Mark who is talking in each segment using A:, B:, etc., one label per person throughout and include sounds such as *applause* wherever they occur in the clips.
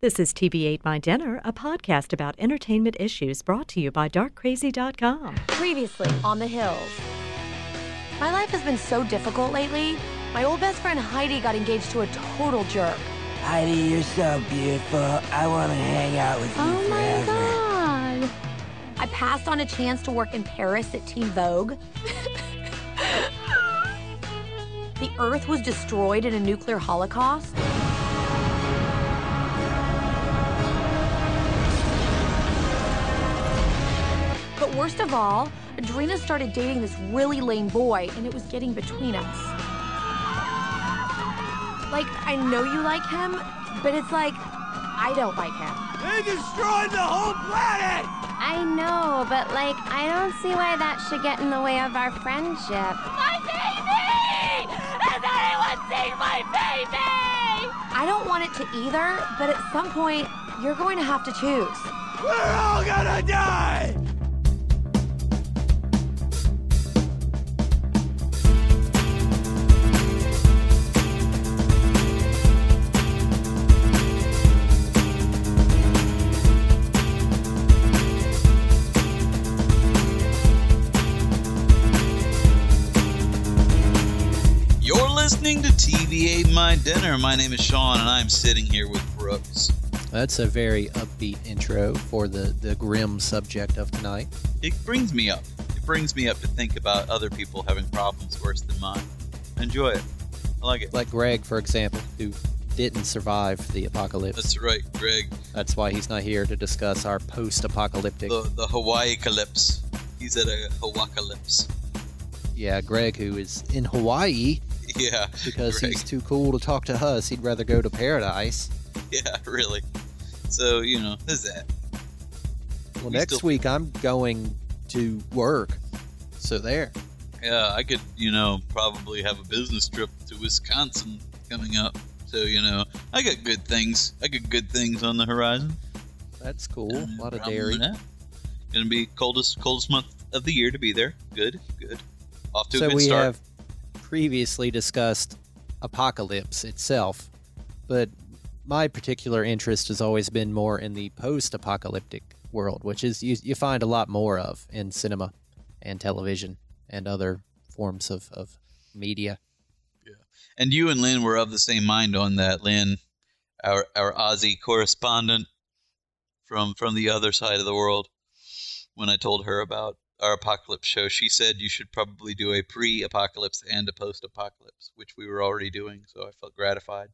A: This is TV Ate My Dinner, a podcast about entertainment issues brought to you by darkcrazy.com.
B: Previously on the hills. My life has been so difficult lately. My old best friend Heidi got engaged to a total jerk.
C: Heidi, you're so beautiful. I want to hang out with you
B: Oh my
C: forever.
B: god. I passed on a chance to work in Paris at Teen Vogue. *laughs* the Earth was destroyed in a nuclear holocaust. But worst of all, Audrina started dating this really lame boy, and it was getting between us. Like, I know you like him, but it's like, I don't like him.
C: They destroyed the whole planet!
D: I know, but like, I don't see why that should get in the way of our friendship.
B: My baby! Has anyone seen my baby? I don't want it to either, but at some point, you're going to have to choose.
C: We're all gonna die!
E: Listening to TV Ate My Dinner. My name is Sean, and I'm sitting here with Brooks.
F: That's a very upbeat intro for the, the grim subject of tonight.
E: It brings me up. It brings me up to think about other people having problems worse than mine. I enjoy it. I like it.
F: Like Greg, for example, who didn't survive the apocalypse.
E: That's right, Greg.
F: That's why he's not here to discuss our post apocalyptic.
E: The the Hawaii calypse. He's at a Hawakalypse.
F: Yeah, Greg, who is in Hawaii *laughs*
E: Yeah,
F: because
E: Greg.
F: he's too cool to talk to us. He'd rather go to paradise.
E: Yeah, *laughs* really. So you know, there's that.
F: Well,
E: We
F: next
E: still-
F: week I'm going to work. So there.
E: Yeah, I could, you know, probably have a business trip to Wisconsin coming up. So you know, I got good things. I got good things on the horizon.
F: That's cool.
E: Uh,
F: A lot of dairy.
E: with. Gonna be coldest coldest month of the year to be there. Good, good. Off to a good
F: we
E: start.
F: have previously discussed apocalypse itself, but my particular interest has always been more in the post-apocalyptic world, which is you, you find a lot more of in cinema and television and other forms of, of media. Yeah.
E: And you and Lynn were of the same mind on that. Lynn, our our Aussie correspondent from from the other side of the world. When I told her about our apocalypse show, she said you should probably do a pre-apocalypse and a post-apocalypse, which we were already doing. So I felt gratified.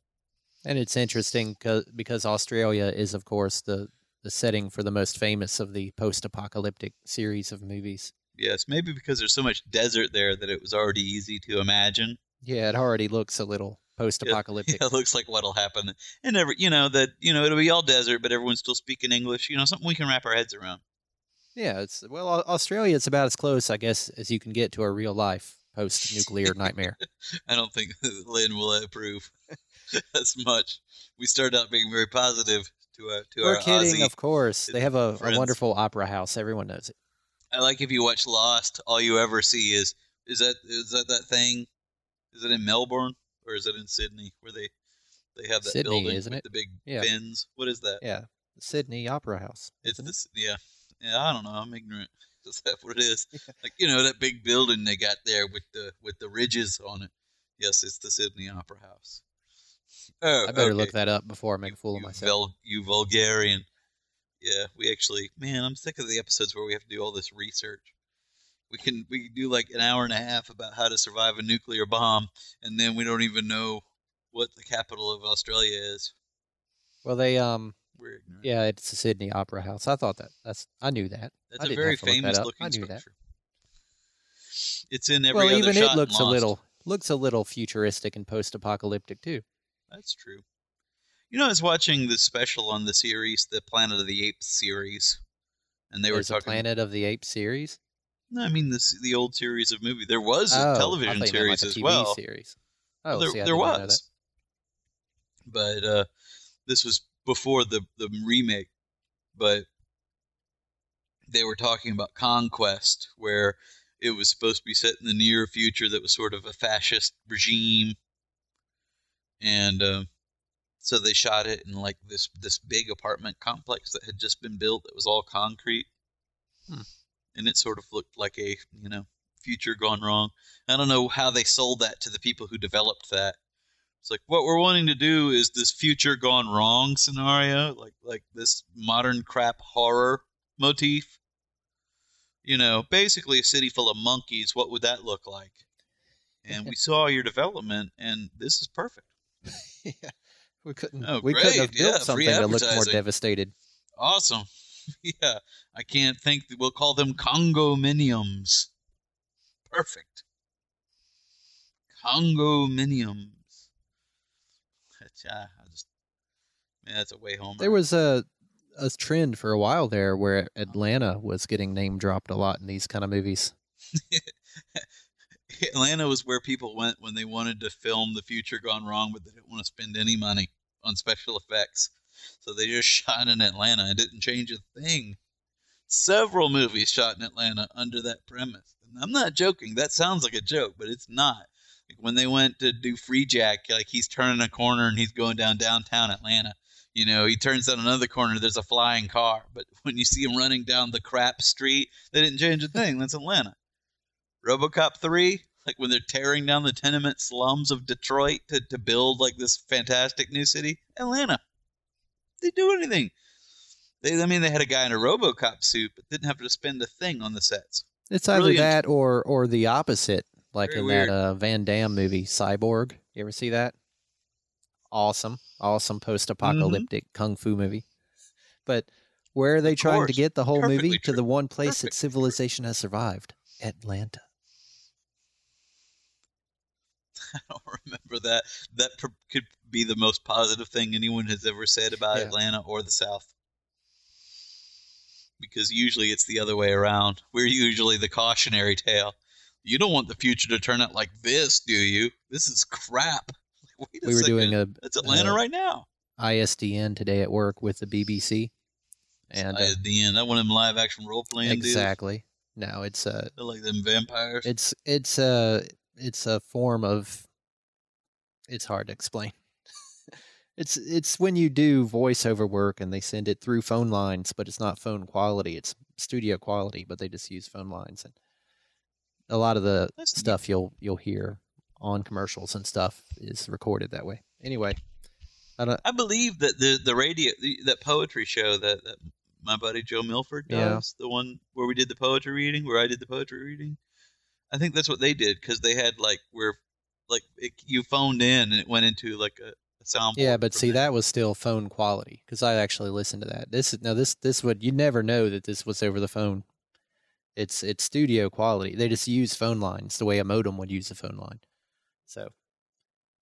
F: And it's interesting because Australia is, of course, the, the setting for the most famous of the post-apocalyptic series of movies.
E: Yes, maybe because there's so much desert there that it was already easy to imagine.
F: Yeah, it already looks a little post-apocalyptic. *laughs*
E: Yeah, it looks like what'll happen. And every, you know, that, you know, it'll be all desert, but everyone's still speaking English. You know, something we can wrap our heads around.
F: Yeah, it's well, Australia. It's about as close, I guess, as you can get to a real life post-nuclear nightmare. *laughs*
E: I don't think *laughs* Lynn will approve *laughs* as much. We started out being very positive to our to
F: We're
E: our
F: kidding,
E: Aussie.
F: of course. They have a, a wonderful opera house. Everyone knows it.
E: I like if you watch Lost, all you ever see is is that is that that thing? Is it in Melbourne or is it in Sydney where they they have that
F: Sydney,
E: building
F: isn't
E: with
F: it?
E: the big
F: Yeah.
E: fins? What is that?
F: Yeah, Sydney Opera House.
E: It's
F: it?
E: this, yeah, yeah. I don't know. I'm ignorant. *laughs* Is that what it is? *laughs* Like you know that big building they got there with the with the ridges on it. Yes, it's the Sydney Opera House. Oh,
F: I better
E: okay.
F: look that up before I make a fool of
E: you
F: myself.
E: Vul- you Vulgarian. Yeah, we actually, man, I'm sick of the episodes where we have to do all this research. We can we can do like an hour and a half about how to survive a nuclear bomb, and then we don't even know what the capital of Australia is.
F: Well, they um,
E: We're ignorant.
F: yeah, it's the Sydney Opera House. I thought that. That's I knew that.
E: That's
F: I
E: a very
F: to look
E: famous looking
F: I knew that.
E: structure. It's in every
F: well,
E: other
F: even
E: shot
F: it looks a little looks a little futuristic and post-apocalyptic too.
E: That's true. You know, I was watching the special on the series, the Planet of the Apes series, and they
F: There's
E: were
F: a
E: talking.
F: Planet of the Apes series.
E: No, I mean this the old series of movie. There was
F: oh,
E: a television
F: you like
E: series
F: a
E: as
F: TV
E: well.
F: Series. Oh,
E: there
F: see,
E: there
F: did not know that.
E: was, but uh, this was before the the remake. But they were talking about Conquest, where it was supposed to be set in the near future that was sort of a fascist regime, and uh, So they shot it in like this this big apartment complex that had just been built. That was all concrete,
F: Hmm.
E: and it sort of looked like a you know future gone wrong. I don't know how they sold that to the people who developed that. It's like what we're wanting to do is this future gone wrong scenario, like like this modern crap horror motif. You know, basically a city full of monkeys. What would that look like? And we saw your development, and this is perfect. *laughs*
F: yeah. We couldn't.
E: Oh,
F: we couldn't have built
E: Yeah,
F: something that looked more devastated.
E: Awesome. *laughs* yeah, I can't think. We'll call them Congo Miniums. Perfect. Congo Miniums. Yeah, I just man, that's a way home.
F: There was a a trend for a while there where Atlanta was getting name dropped a lot in these kind of movies. *laughs*
E: Atlanta was where people went when they wanted to film the future gone wrong, but they didn't want to spend any money on special effects. So they just *laughs* shot in Atlanta and didn't change a thing. Several movies shot in Atlanta under that premise. And I'm not joking. That sounds like a joke, but it's not. When they went to do Freejack, like he's turning a corner and he's going down downtown Atlanta. You know, he turns down another corner, there's a flying car. But when you see him running down the crap street, they didn't change a thing. That's Atlanta. RoboCop 3, like when they're tearing down the tenement slums of Detroit to, to build like this fantastic new city, Atlanta. They do anything. They, I mean, they had a guy in a RoboCop suit, but didn't have to spend a thing on the sets.
F: It's either
E: Brilliant.
F: that or or the opposite, like
E: Very
F: in
E: weird.
F: that uh, Van Damme movie, Cyborg. You ever see that? Awesome, awesome post-apocalyptic kung fu movie. But where are they
E: Of
F: trying to get the whole
E: Perfectly
F: movie to the one place that civilization has survived? Atlanta. *laughs*
E: I don't remember that. That could be the most positive thing anyone has ever said about
F: Yeah.
E: Atlanta or the South. Because usually it's the other way around. We're usually the cautionary tale. You don't want the future to turn out like this, do you? This is crap. *laughs* Wait
F: We were
E: second.
F: doing a
E: It's Atlanta
F: uh,
E: right now.
F: ISDN today at work with the BBC, and uh,
E: at the end, that one of them live action role playing deals.
F: exactly. No, it's uh,
E: They're like them vampires.
F: It's it's a it's a form of it's hard to explain. *laughs* it's it's when you do voiceover work and they send it through phone lines, but it's not phone quality. It's studio quality, but they just use phone lines and a lot of the
E: That's neat.
F: stuff you'll you'll hear on commercials and stuff is recorded that way. Anyway, I don't
E: I believe that the the radio the, that poetry show that, that my buddy Joe Milford
F: Yeah.
E: does, the one where we did the poetry reading, where I did the poetry reading. I think that's what they did because they had like where like it, you phoned in and it went into like a, a sound.
F: Yeah, but see that was still phone quality because I actually listened to that. This is no this this would you never know that this was over the phone. It's it's studio quality. They just use phone lines the way a modem would use a phone line. So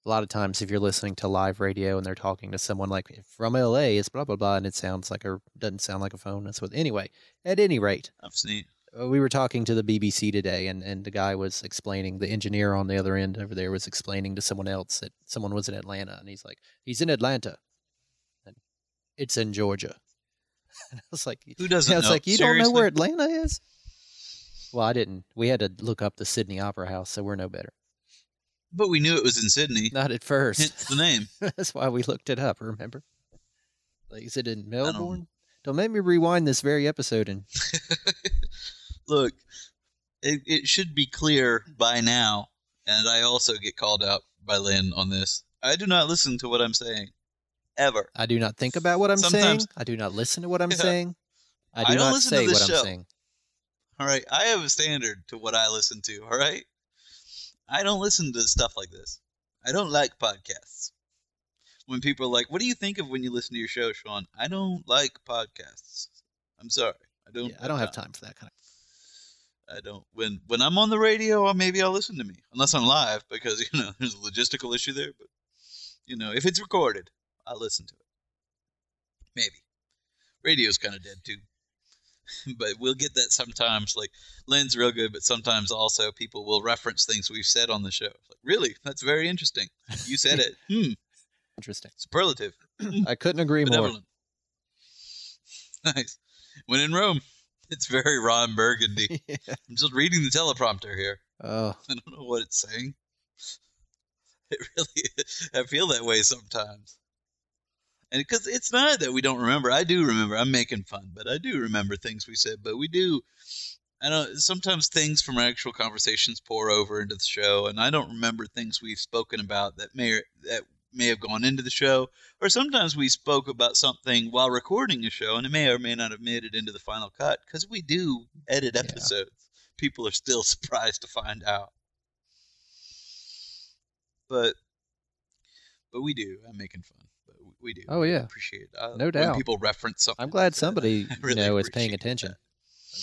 F: a lot of times if you're listening to live radio and they're talking to someone like from LA, it's blah blah blah, and it sounds like a doesn't sound like a phone. That's what. Anyway, at any rate,
E: I've seen.
F: uh, we were talking to the BBC today, and, and the guy was explaining, the engineer on the other end over there was explaining to someone else that someone was in Atlanta, and he's like, he's in Atlanta, and it's in Georgia. *laughs* And I was like,
E: Who doesn't
F: I was
E: know?
F: like, you don't know where Atlanta is? Well, I didn't. We had to look up the Sydney Opera House, so we're no better.
E: But we knew it was in Sydney.
F: Not at first.
E: Hence the name. *laughs*
F: That's why we looked it up. Remember? Like, is it in
E: don't-
F: Melbourne? Don't make me rewind this very episode and *laughs*
E: Look, it, it should be clear by now, and I also get called out by Lynn on this. I do not listen to what I'm saying, ever.
F: I do not think about what I'm saying. I do not listen to what I'm
E: Yeah.
F: saying. I
E: I
F: do
E: don't
F: not say what. I'm saying.
E: All right, I have a standard to what I listen to. All right, I don't listen to stuff like this. I don't like podcasts. When people are like, "What do you think of when you listen to your show, Sean?" I don't like podcasts. I'm sorry, I don't.
F: Yeah, I don't have time for that kind of.
E: I don't. When when I'm on the radio, uh, maybe I'll listen to me, unless I'm live, because *laughs* you know there's a logistical issue there. But you know, if it's recorded, I'll listen to it. Maybe. Radio's kind of dead too. *laughs* but we'll get that sometimes. Like Lynn's real good, but sometimes also people will reference things we've said on the show. Like, really, that's very interesting. You said it. *laughs* Hmm.
F: Interesting.
E: Superlative. *clears throat*
F: I couldn't agree more. *laughs*
E: Nice. When in Rome, it's very Ron Burgundy.
F: Yeah.
E: I'm just reading the teleprompter here.
F: Oh,
E: I don't know what it's saying. It really, I feel that way sometimes. And because it's not that we don't remember, I do remember. I'm making fun, but I do remember things we said. But we do. I don't sometimes things from our actual conversations pour over into the show, and I don't remember things we've spoken about that may that may have gone into the show, or sometimes we spoke about something while recording a show, and it may or may not have made it into the final cut because we do edit
F: Yeah.
E: episodes. People are still *laughs* surprised to find out, but but we do. I'm making fun, we- do.
F: Oh, yeah.
E: appreciate it. Uh,
F: No
E: when
F: doubt.
E: people reference something.
F: I'm glad somebody *laughs*
E: I
F: you know is paying attention,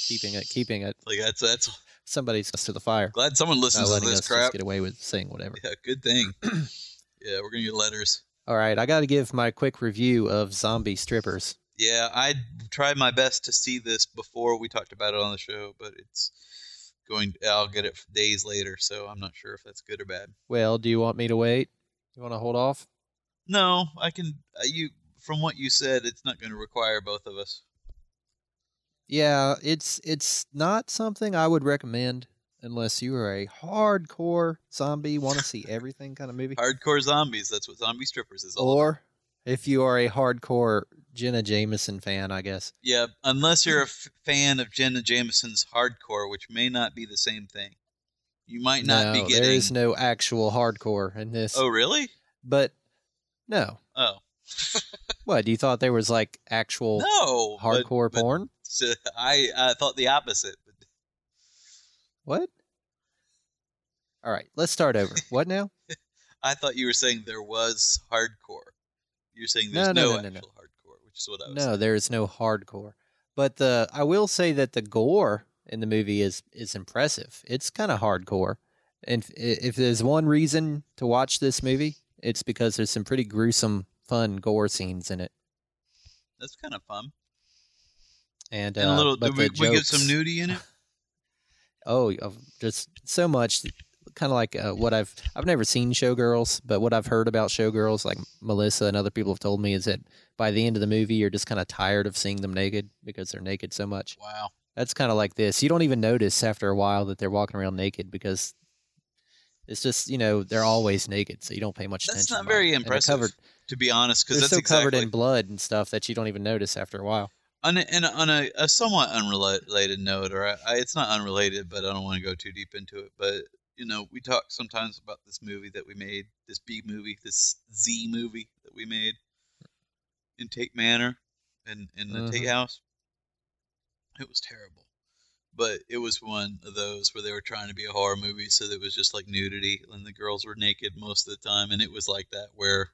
F: keeping it, keeping it.
E: Like that's that's *laughs*
F: Somebody's to the fire,
E: glad someone listens to this
F: us
E: crap.
F: get away with saying whatever.
E: Yeah, good thing. *clears throat* yeah, we're gonna get letters.
F: All right, I got to give my quick review of Zombie Strippers.
E: Yeah, I tried my best to see this before we talked about it on the show, but it's going. I'll get it days later, so I'm not sure if that's good or bad.
F: Well, do you want me to wait? You want to hold off?
E: No, I can. uh, You from what you said, it's not going to require both of us.
F: Yeah, it's it's not something I would recommend unless you are a hardcore zombie, want to see everything kind of movie,
E: Hardcore zombies. That's what zombie strippers is all. about.
F: or if you are a hardcore Jenna Jameson fan, I guess.
E: Yeah, unless you're a f- fan of Jenna Jameson's hardcore, which may not be the same thing. You might not
F: no,
E: be getting.
F: there is no actual hardcore in this.
E: Oh, really?
F: but no.
E: Oh, *laughs*
F: What you thought there was like actual
E: no.
F: hardcore
E: but-
F: porn?
E: so *laughs* I I thought the opposite. But
F: What? All right, let's start over. *laughs* What now?
E: I thought you were saying there was hardcore. You're saying there's
F: no,
E: no,
F: no, no, no.
E: actual hardcore, which is what I was
F: No,
E: saying.
F: there is no hardcore. But the I will say that the gore in the movie is is impressive. It's kind of hardcore. And if, if there's one reason to watch this movie, it's because there's some pretty gruesome, fun gore scenes in it.
E: That's kind of fun.
F: And,
E: And a
F: uh,
E: little.
F: but
E: Did we, we get some nudity in it? *laughs*
F: Oh, just so much. Kind of like uh, what I've I've never seen Showgirls, but what I've heard about Showgirls, like Melissa and other people have told me, is that by the end of the movie, you're just kind of tired of seeing them naked because they're naked so much.
E: Wow.
F: That's kind of like this. You don't even notice after a while that they're walking around naked because it's just you know they're always naked, so you don't pay much
E: That's
F: attention.
E: not
F: about
E: very. Impressive,
F: Covered,
E: to be honest, because
F: they're
E: that's
F: so
E: exactly
F: covered in blood and stuff that you don't even notice after a while.
E: on a, and on a, a somewhat unrelated note, or I, I, it's not unrelated, but I don't want to go too deep into it. But you know, we talk sometimes about this movie that we made, this B movie, this Z movie that we made in Tate Manor and in the Tate
F: Mhm.
E: House. It was terrible, but it was one of those where they were trying to be a horror movie, so there was just like nudity and the girls were naked most of the time, and it was like that where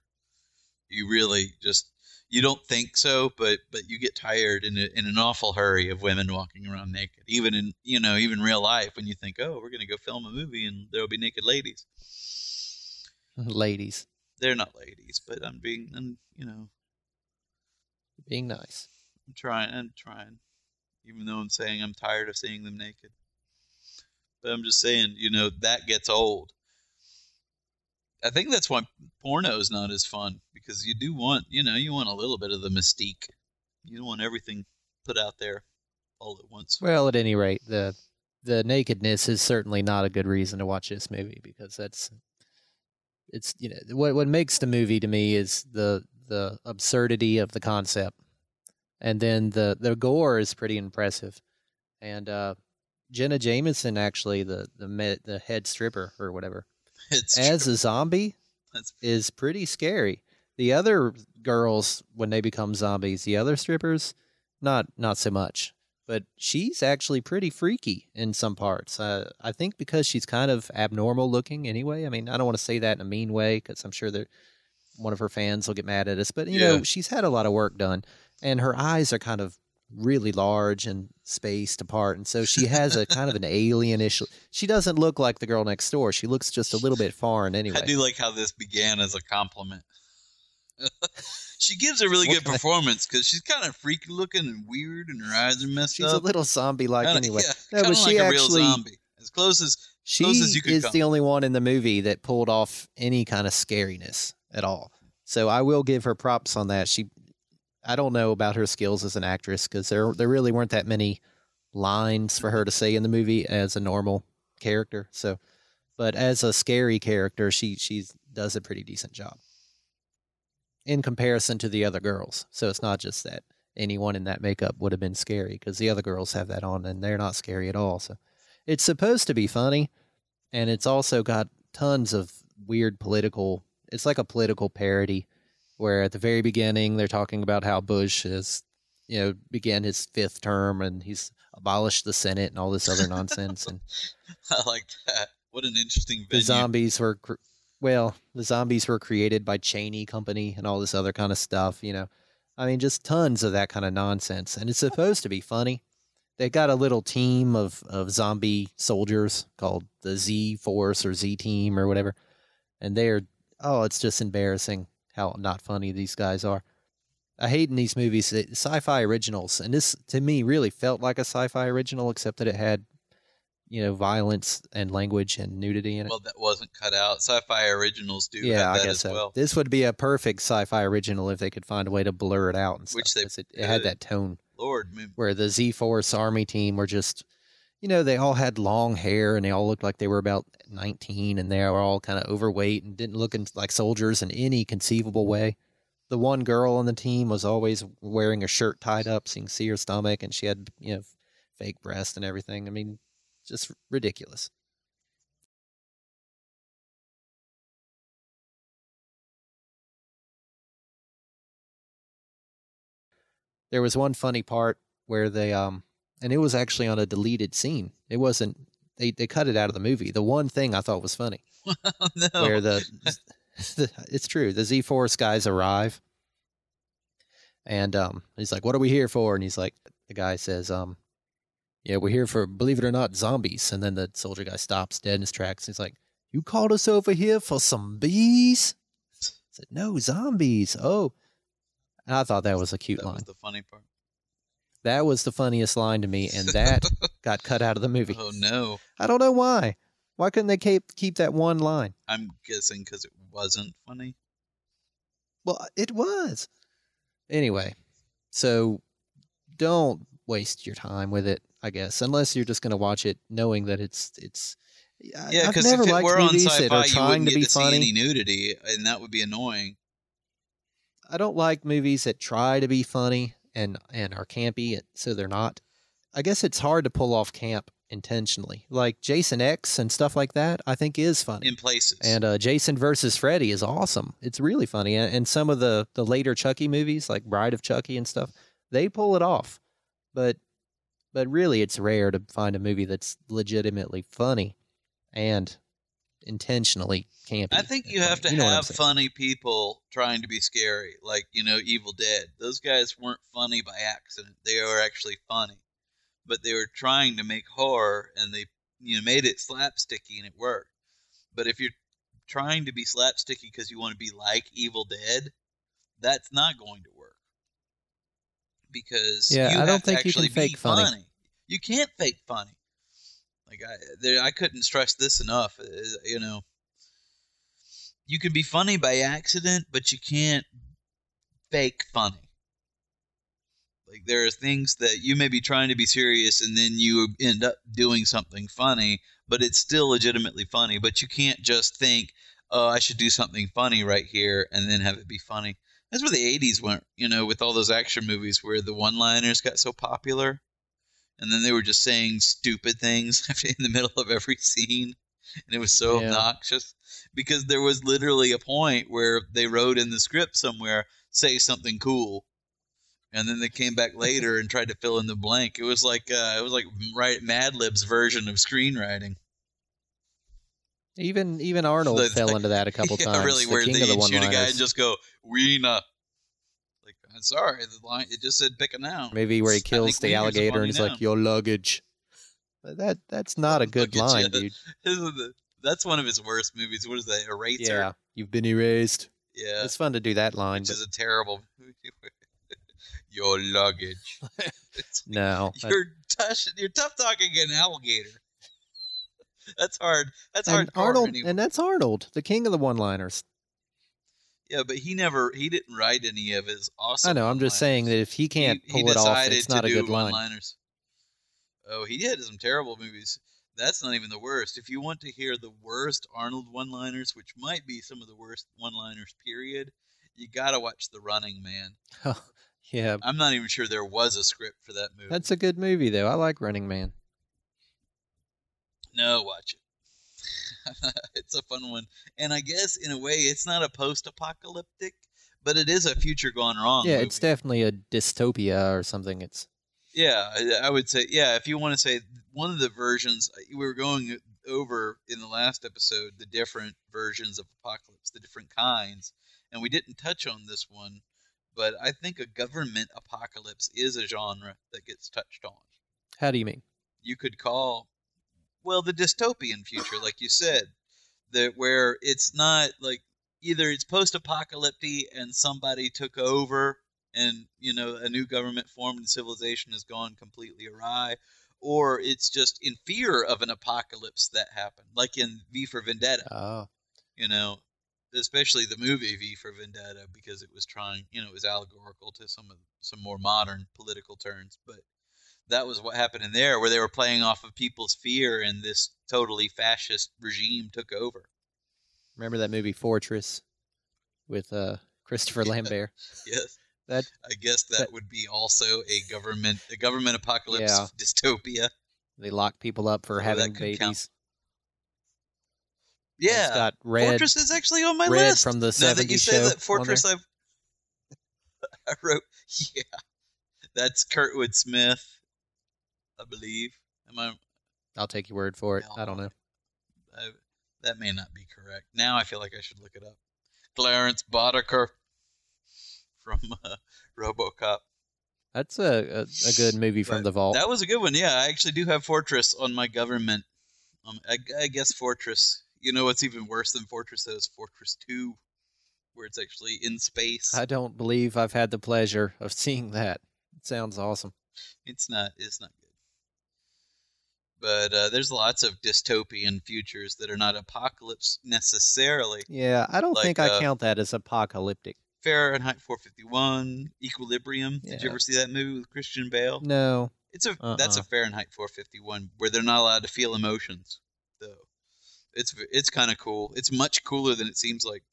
E: you really just you don't think so, but but you get tired in a, in an awful hurry of women walking around naked. Even in you know even real life, when you think, oh, we're gonna go film a movie and there'll be naked ladies. *laughs*
F: Ladies
E: They're not ladies, but I'm being, I'm, you know,
F: being nice.
E: I'm trying, I'm trying, even though I'm saying I'm tired of seeing them naked. But I'm just saying, you know, that gets old. I think that's why porno is not as fun because you do want, you know, you want a little bit of the mystique. You don't want everything put out there all at once.
F: Well, at any rate, the the nakedness is certainly not a good reason to watch this movie because that's it's you know what what makes the movie to me is the the absurdity of the concept, and then the the gore is pretty impressive, and uh, Jenna Jameson actually the the me, the head stripper or whatever *laughs*
E: It's
F: as
E: true.
F: a zombie
E: That's
F: is pretty scary. The other girls, when they become zombies, the other strippers, not not so much. But she's actually pretty freaky in some parts. Uh, I think because she's kind of abnormal looking anyway. I mean, I don't want to say that in a mean way because I'm sure that one of her fans will get mad at us. But you
E: Yeah.
F: know, she's had a lot of work done, and her eyes are kind of really large and spaced apart, and so she has a kind of an *laughs* alienish. She doesn't look like the girl next door. She looks just a little bit foreign anyway.
E: I do like how this began as a compliment. *laughs* she gives a really
F: What
E: good performance because she's kind of freaky looking and weird, and her eyes are messed
F: She's
E: up.
F: a little zombie like anyway.
E: yeah,
F: no, but she
E: like a
F: actually
E: real zombie, as close as
F: she
E: close as
F: is
E: come.
F: the only one in the movie that pulled off any kind of scariness at all. So I will give her props on that. She, I don't know about her skills as an actress because there there really weren't that many lines for her to say in the movie as a normal character. So, but as a scary character, she she does a pretty decent job. in comparison to the other girls. So it's not just that anyone in that makeup would have been scary because the other girls have that on and they're not scary at all. So it's supposed to be funny, and it's also got tons of weird political. It's like a political parody, where at the very beginning they're talking about how Bush has, you know, began his fifth term and he's abolished the Senate and all this other nonsense. And *laughs*
E: I like that. What an interesting
F: video.
E: the
F: zombies were, well, the zombies were created by Cheney Company and all this other kind of stuff. You know, I mean, just tons of that kind of nonsense, and it's supposed to be funny. They got a little team of of zombie soldiers called the Z Force or Z Team or whatever, and they're oh, it's just embarrassing how not funny these guys are. I hate in these movies sci-fi originals, and this to me really felt like a sci-fi original, except that it had, you know, violence and language and nudity in it.
E: Well, that wasn't cut out. Sci-fi originals do
F: yeah,
E: have
F: I guess
E: as
F: so.
E: well.
F: This would be a perfect sci-fi original if they could find a way to blur it out and stuff.
E: Which they
F: it, it had that tone
E: Lord,
F: where the Z Force Army team were just, you know, they all had long hair and they all looked like they were about 19 and they were all kind of overweight and didn't look like soldiers in any conceivable way. The one girl on the team was always wearing a shirt tied up so you can see her stomach and she had, you know, fake breasts and everything. I mean, just ridiculous. There was one funny part where they um and it was actually on a deleted scene. It wasn't they they cut it out of the movie. The one thing I thought was funny *laughs*
E: oh, no.
F: where the, *laughs* the it's true the Z Force guys arrive, and um he's like, "What are we here for?" And he's like, the guy says, "Um, yeah, we're here for believe it or not zombies." And then the soldier guy stops dead in his tracks. He's like, "You called us over here for some bees?" I said, "No, zombies." Oh, and I thought that was a cute
E: that
F: line.
E: was the funny part.
F: That was the funniest line to me, and that *laughs* got cut out of the movie.
E: Oh no,
F: I don't know why. Why couldn't they keep keep that one line?
E: I'm guessing because it wasn't funny.
F: Well, it was. Anyway, so don't waste your time with it, I guess, unless you're just going to watch it knowing that it's it's.
E: Yeah, because if it were on sci-fi, you
F: trying
E: wouldn't
F: to
E: get
F: be
E: to see any nudity, and that would be annoying.
F: I don't like movies that try to be funny and and are campy, so they're not. I guess it's hard to pull off camp intentionally, like Jason X and stuff like that. I think is funny.
E: In places,
F: And uh, Jason versus Freddy is awesome. It's really funny. And, and some of the the later Chucky movies, like Bride of Chucky and stuff, they pull it off. But but really, it's rare to find a movie that's legitimately funny and intentionally campy.
E: I think you have
F: funny.
E: to
F: You know
E: have funny people trying to be scary, like you know, Evil Dead. Those guys weren't funny by accident; they were actually funny, but they were trying to make horror, and they you know made it slapsticky, and it worked. But if you're trying to be slapsticky because you want to be like Evil Dead, that's not going to work because
F: Yeah,
E: you
F: I don't
E: to
F: think you can fake
E: be
F: funny.
E: You can't fake funny. Like I, there, I couldn't stress this enough. uh, You know, you can be funny by accident, but you can't fake funny. Like there are things that you may be trying to be serious, and then you end up doing something funny, but it's still legitimately funny. But you can't just think, "Oh, I should do something funny right here," and then have it be funny. That's where the '80s went, you know, with all those action movies where the one-liners got so popular, and then they were just saying stupid things *laughs* in the middle of every scene, and it was so
F: Yeah.
E: obnoxious because there was literally a point where they wrote in the script somewhere, "Say something cool." and then they came back later and tried to fill in the blank. It was like uh, it was like right Mad Lib's version of screenwriting.
F: Even even Arnold
E: Like-
F: fell into that a *laughs* couple
E: yeah,
F: times.
E: really,
F: the
E: where they
F: of the
E: shoot a guy and just go "Weena." I'm sorry, the line it just said pick a noun.
F: Maybe where he kills the alligator and he's
E: now.
F: like, "Your luggage." But that that's *laughs* not a good
E: at
F: line,
E: ya.
F: dude. *laughs*
E: The- That's one of his worst movies. What is that? Eraser.
F: Yeah, you've been erased.
E: Yeah.
F: It's fun to do that line,
E: which
F: but
E: is a terrible. *laughs* Your luggage.
F: No,
E: you're tough. You're tough talking an alligator. That's hard. That's hard.
F: and Arnold, and that's Arnold, the king of the one-liners.
E: Yeah, but he never he didn't write any of his awesome.
F: I know. I'm just saying that if he can't
E: he,
F: pull
E: he
F: it off, it's not a good line.
E: one-liners. Oh, he did some terrible movies. That's not even the worst. If you want to hear the worst Arnold one-liners, which might be some of the worst one-liners, period, You gotta watch The Running Man. *laughs*
F: Oh, yeah,
E: I'm not even sure there was a script for that movie.
F: that's a good movie though. I like Running Man.
E: No, watch it. *laughs* it's a fun one, and I guess in a way, it's not a post-apocalyptic, but it is a future gone wrong.
F: yeah,
E: movie.
F: it's definitely a dystopia or something. It's
E: Yeah, I- would say yeah. If you want to say one of the versions, uh, we were going over in the last episode the different versions of apocalypse, the different kinds, and we didn't touch on this one, but I think a government apocalypse is a genre that gets touched on.
F: how do you mean?
E: You could call, well, the dystopian future, like you said, that where it's not like either it's post-apocalyptic and somebody took over and you know a new government formed and civilization has gone completely awry or it's just in fear of an apocalypse that happened like in v for vendetta
F: Oh,
E: you know especially the movie v for vendetta because it was trying you know it was allegorical to some of some more modern political turns but that was what happened in there where they were playing off of people's fear and this totally fascist regime took over
F: remember that movie Fortress with uh Christopher Lambert?
E: yes
F: That
E: i guess that
F: that-
E: would be also a government a government apocalypse
F: Yeah. *laughs*
E: dystopia
F: they lock people up for
E: Oh,
F: having babies.
E: count.
F: It's
E: yeah
F: got red.
E: Fortress is actually on my list.
F: from the
E: now that you
F: 70s
E: say that Fortress, I've *laughs* I wrote. *laughs* Yeah, that's Kurtwood Smith, I believe. Am I?
F: I'll take your word for it. I don't know.
E: I that may not be correct. Now I feel like I should look it up. Clarence Boddicker from *laughs* uh, RoboCop.
F: That's a a, a good movie from
E: But
F: the vault.
E: That was a good one. Yeah, I actually do have Fortress on my government. Um, I, I guess Fortress. You know what's even worse than Fortress though is Fortress Two, where it's actually in space.
F: I don't believe I've had the pleasure of seeing that. It sounds awesome.
E: It's not. It's not good. But uh, there's lots of dystopian futures that are not apocalypse necessarily.
F: Yeah, I don't
E: Like,
F: think I
E: uh,
F: count that as apocalyptic.
E: Fahrenheit 451, Equilibrium. Did you ever see that movie with Christian Bale?
F: No.
E: It's a that's a
F: Uh-uh.
E: Fahrenheit 451 where they're not allowed to feel emotions. Though it's it's kind of cool. It's much cooler than it seems like,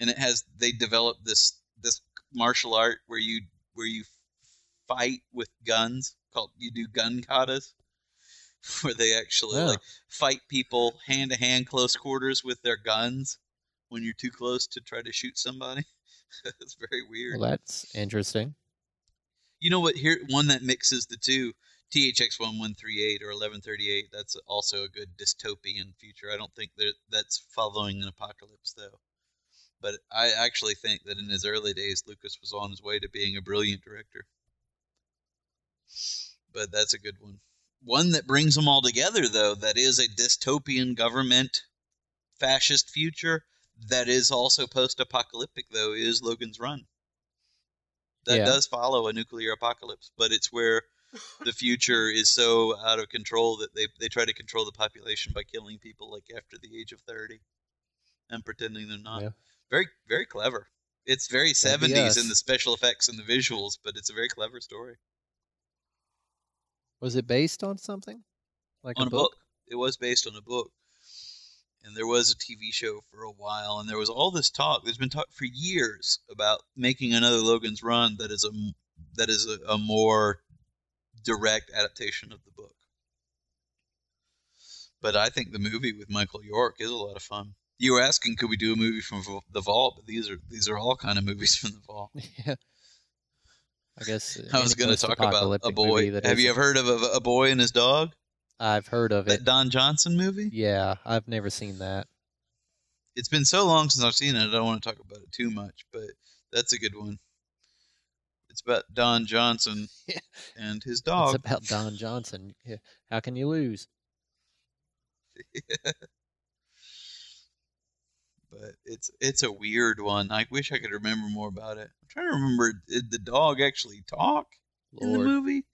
E: and it has they developed this this martial art where you where you fight with guns called you do gun katas, *laughs* where they actually
F: Yeah.
E: like fight people hand to hand close quarters with their guns when you're too close to try to shoot somebody. *laughs* it's very weird.
F: Well, that's interesting.
E: You know what? Here, one that mixes the two. THX one one three eight or eleven thirty eight. That's also a good dystopian future. I don't think that that's following an apocalypse though. But I actually think that in his early days, Lucas was on his way to being a brilliant director. But that's a good one. One that brings them all together, though, that is a dystopian government fascist future that is also post apocalyptic, though, is Logan's Run. That
F: Yeah.
E: does follow a nuclear apocalypse, but it's where the future is so out of control that they, they try to control the population by killing people like after the age of 30 and pretending they're not.
F: Yeah.
E: Very, very clever. It's very 70s
F: us.
E: in the special effects and the visuals, but it's a very clever story.
F: Was it based on something? Like
E: on
F: a book?
E: It was based on a book. And there was a TV show for a while, and there was all this talk. There's been talk for years about making another Logan's Run that is a that is a, a more direct adaptation of the book. But I think the movie with Michael York is a lot of fun. You were asking, could we do a movie from the Vault? But these are these are all kind of movies from the Vault. *laughs*
F: yeah. I guess uh,
E: I was going to talk about a boy. Have you ever heard of a, a boy and his dog?
F: I've heard of
E: That
F: it.
E: Don Johnson movie?
F: Yeah, I've never seen that.
E: it's been so long since I've seen it. I don't want to talk about it too much, but that's a good one. It's about Don Johnson *laughs* and his dog.
F: It's about Don Johnson. How can you lose? *laughs*
E: but it's it's a weird one. I wish I could remember more about it. I'm trying to remember did the dog actually talk in the movie?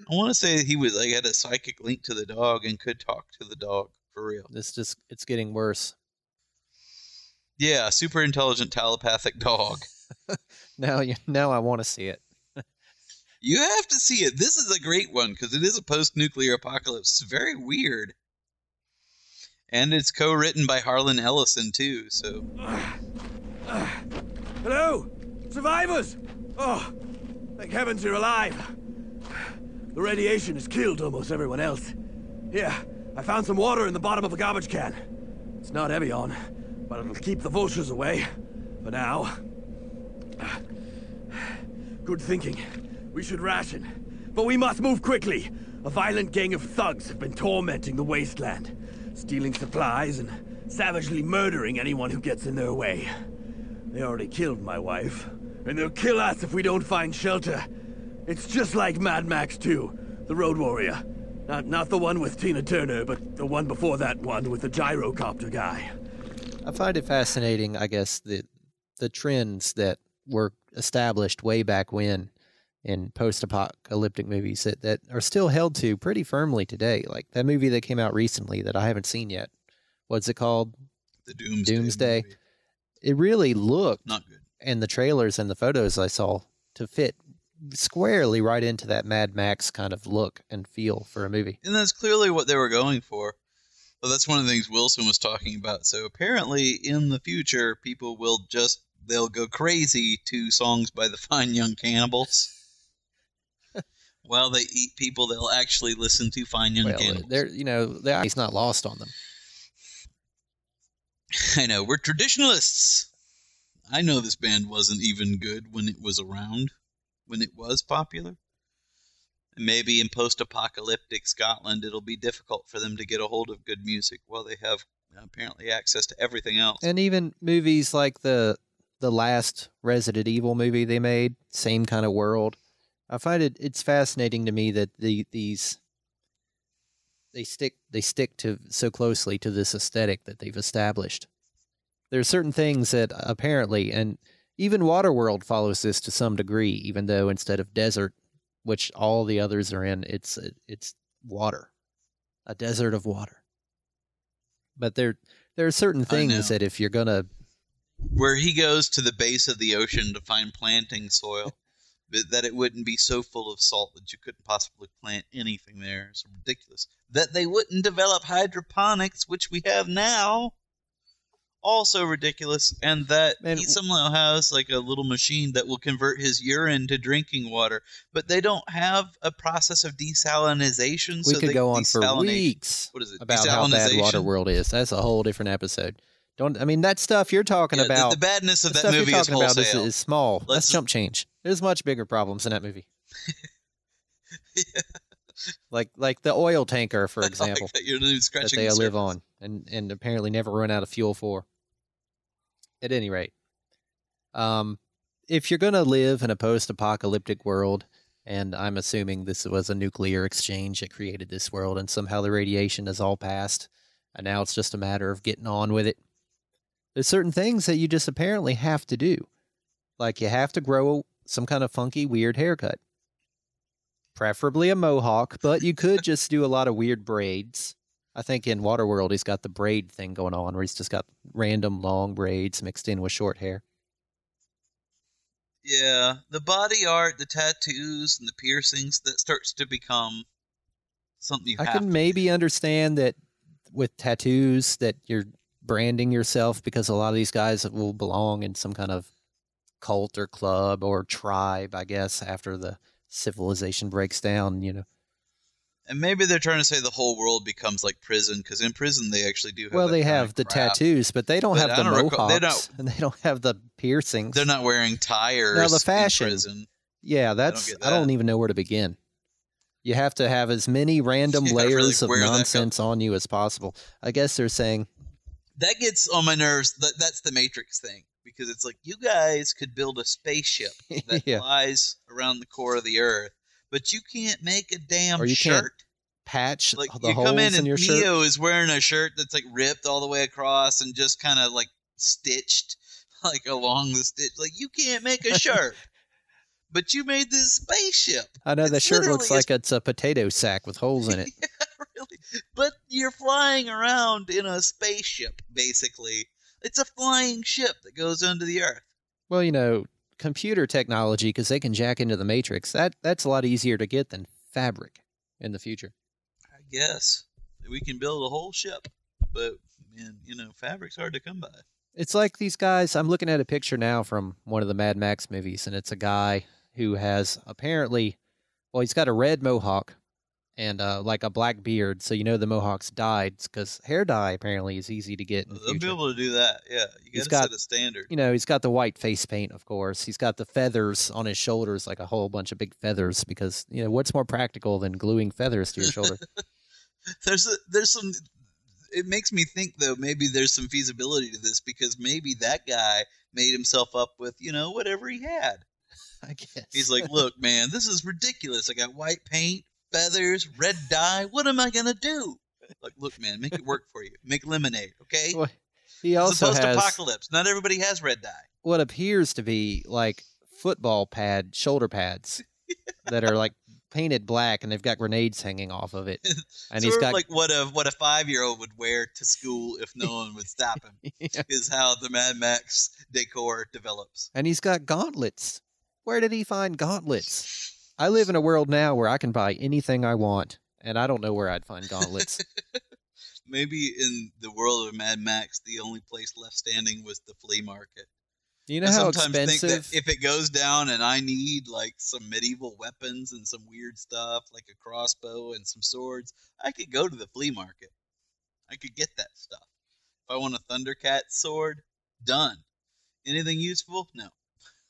E: I want to say he was like had a psychic link to the dog and could talk to the dog for real.
F: This just it's getting worse.
E: Yeah, super intelligent telepathic dog. *laughs*
F: Now you now I want to see it.
E: You have to see it. This is a great one because it is a post-nuclear apocalypse. It's very weird, and it's co-written by Harlan Ellison too. So
C: Hello? Survivors! Oh, thank heavens you're alive. The radiation has killed almost everyone else. Here, I found some water in the bottom of a garbage can. It's not Evian, but it'll keep the vultures away. For now. Good thinking. We should ration. But we must move quickly. A violent gang of thugs have been tormenting the wasteland, stealing supplies and savagely murdering anyone who gets in their way. They already killed my wife, and they'll kill us if we don't find shelter. It's just like Mad Max 2, The Road Warrior. Not, not the one with Tina Turner, but the one before that one with the gyrocopter guy.
F: I find it fascinating, I guess, the the trends that were established way back when in post-apocalyptic movies that, that are still held to pretty firmly today. Like that movie that came out recently that I haven't seen yet. What's it called?
E: The Doomsday.
F: Doomsday.
E: movie.
F: It really looked
E: Not good.
F: and the trailers and the photos I saw to fit squarely right into that Mad Max kind of look and feel for a movie.
E: And that's clearly what they were going for. Well, that's one of the things Wilson was talking about. So apparently, in the future, people will just they'll go crazy to songs by the Fine Young Cannibals. While they eat people, they'll actually listen to Fine Young
F: Well,
E: Cannibals.
F: they're you know, the eye's not lost on them. *laughs*
E: I know we're traditionalists. I know this band wasn't even good when it was around, when it was popular. And maybe in post-apocalyptic Scotland, it'll be difficult for them to get a hold of good music while they have apparently access to everything else.
F: And even movies like the the last Resident Evil movie they made, same kind of world. I find it it's fascinating to me that the these they stick they stick to so closely to this aesthetic that they've established. There are certain things that uh, apparently and even Waterworld follows this to some degree, even though instead of desert, which all the others are in, it's it's water, a desert of water. But there there are certain things that if you're gonna
E: Where he goes to the base of the ocean to find planting soil, but that it wouldn't be so full of salt that you couldn't possibly plant anything there. It's ridiculous. That they wouldn't develop hydroponics, which we have now. Also ridiculous, and that
F: Man,
E: he somehow has like a little machine that will convert his urine to drinking water, but they don't have a process of desalinization.
F: we
E: so
F: could
E: they
F: go on for weeks
E: What is it?
F: about how bad
E: Water
F: World is. That's a whole different episode. Don't I mean that stuff you're talking
E: Yeah,
F: about?
E: the, badness of
F: the
E: that
F: stuff
E: movie
F: you're
E: is
F: talking about is, is small.
E: Let's
F: That's
E: just-
F: chump change. There's much bigger problems in that movie. yeah. *laughs* Like like the oil tanker, for *laughs* example,
E: like that
F: that they
E: the
F: live on and and apparently never run out of fuel for. At any rate, um, if you're gonna live in a post-apocalyptic world, and I'm assuming this was a nuclear exchange that created this world, and somehow the radiation has all passed, and now it's just a matter of getting on with it. There's certain things that you just apparently have to do, like you have to grow some kind of funky, weird haircut preferably a mohawk, but you could just do a lot of weird braids. I think in Waterworld he's got the braid thing going on where he's just got random long braids mixed in with short hair.
E: Yeah, the body art, the tattoos, and the piercings that starts to become something you
F: I can maybe understand that with tattoos that you're branding yourself because a lot of these guys will belong in some kind of cult or club or tribe, I guess, after the civilization breaks down, you know.
E: And maybe they're trying to say the whole world becomes like prison because in prison they actually do. Have
F: Well, they have the
E: crap.
F: tattoos, but they don't
E: But
F: have
E: I
F: the
E: don't recall- they
F: mohawks and they don't *laughs* have the piercings.
E: They're not wearing tires.
F: Now, the
E: in
F: fashion.
E: prison.
F: Yeah, that's I don't
E: that.
F: even know where to begin. You have to have as many *laughs* random
E: Yeah, really,
F: layers of
E: that comes-
F: nonsense on you as possible. I guess they're saying
E: That gets on my nerves. That that's the Matrix thing because it's like you guys could build a spaceship *laughs* that
F: Yeah.
E: flies around the core of the Earth, but you can't make a damn
F: Or you can't
E: shirt.
F: patch
E: like
F: the
E: you
F: holes
E: come in
F: in
E: and
F: your shirt.
E: Neo is wearing a shirt that's like ripped all the way across and just kind of like stitched *laughs* like along the stitch. Like you can't make a *laughs* shirt, but you made this spaceship.
F: I know the shirt looks like it's a potato sack with holes in it. *laughs*
E: yeah, really, but you're flying around in a spaceship. Basically, it's a flying ship that goes under the Earth.
F: well, you know, computer technology because they can jack into the matrix. That that's a lot easier to get than fabric in the future.
E: I guess we can build a whole ship, but man, you know, fabric's hard to come by.
F: It's like these guys. I'm looking at a picture now from one of the Mad Max movies, and it's a guy who has apparently, well, he's got a red mohawk and uh, like a black beard. So you know the mohawk's dyed because hair dye apparently is easy to get. In the
E: They'll be able to do that. Yeah, you
F: He's
E: got to set a standard.
F: You know, he's got the white face paint, of course. He's got the feathers on his shoulders, like a whole bunch of big feathers. Because you know, what's more practical than gluing feathers to your shoulder? *laughs*
E: There's a, there's some. It makes me think though maybe there's some feasibility to this because maybe that guy made himself up with you know whatever he had. *laughs*
F: I guess
E: He's like, look, man, this is ridiculous. I got white paint, feathers, red dye. What am I gonna do? Like, look, man, make it work for you. Make lemonade, okay?
F: Well, he
E: It's
F: also
E: a
F: has
E: post-apocalypse. Not everybody has red dye.
F: what appears to be like football pad shoulder pads *laughs* that are like painted black, and they've got grenades hanging off of it. *laughs* And he's
E: of
F: got
E: like what a what a five year old would wear to school if no one would stop him.
F: Yeah.
E: Is how the Mad Max decor develops.
F: and he's got gauntlets. Where did he find gauntlets? I live in a world now where I can buy anything I want, and I don't know where I'd find gauntlets. *laughs*
E: Maybe in the world of Mad Max, the only place left standing was the flea market.
F: You know
E: I
F: how
E: sometimes think
F: expensive?
E: that if it goes down and I need like some medieval weapons and some weird stuff like a crossbow and some swords, I could go to the flea market. I could get that stuff. If I want a Thundercat sword, done. Anything useful? No.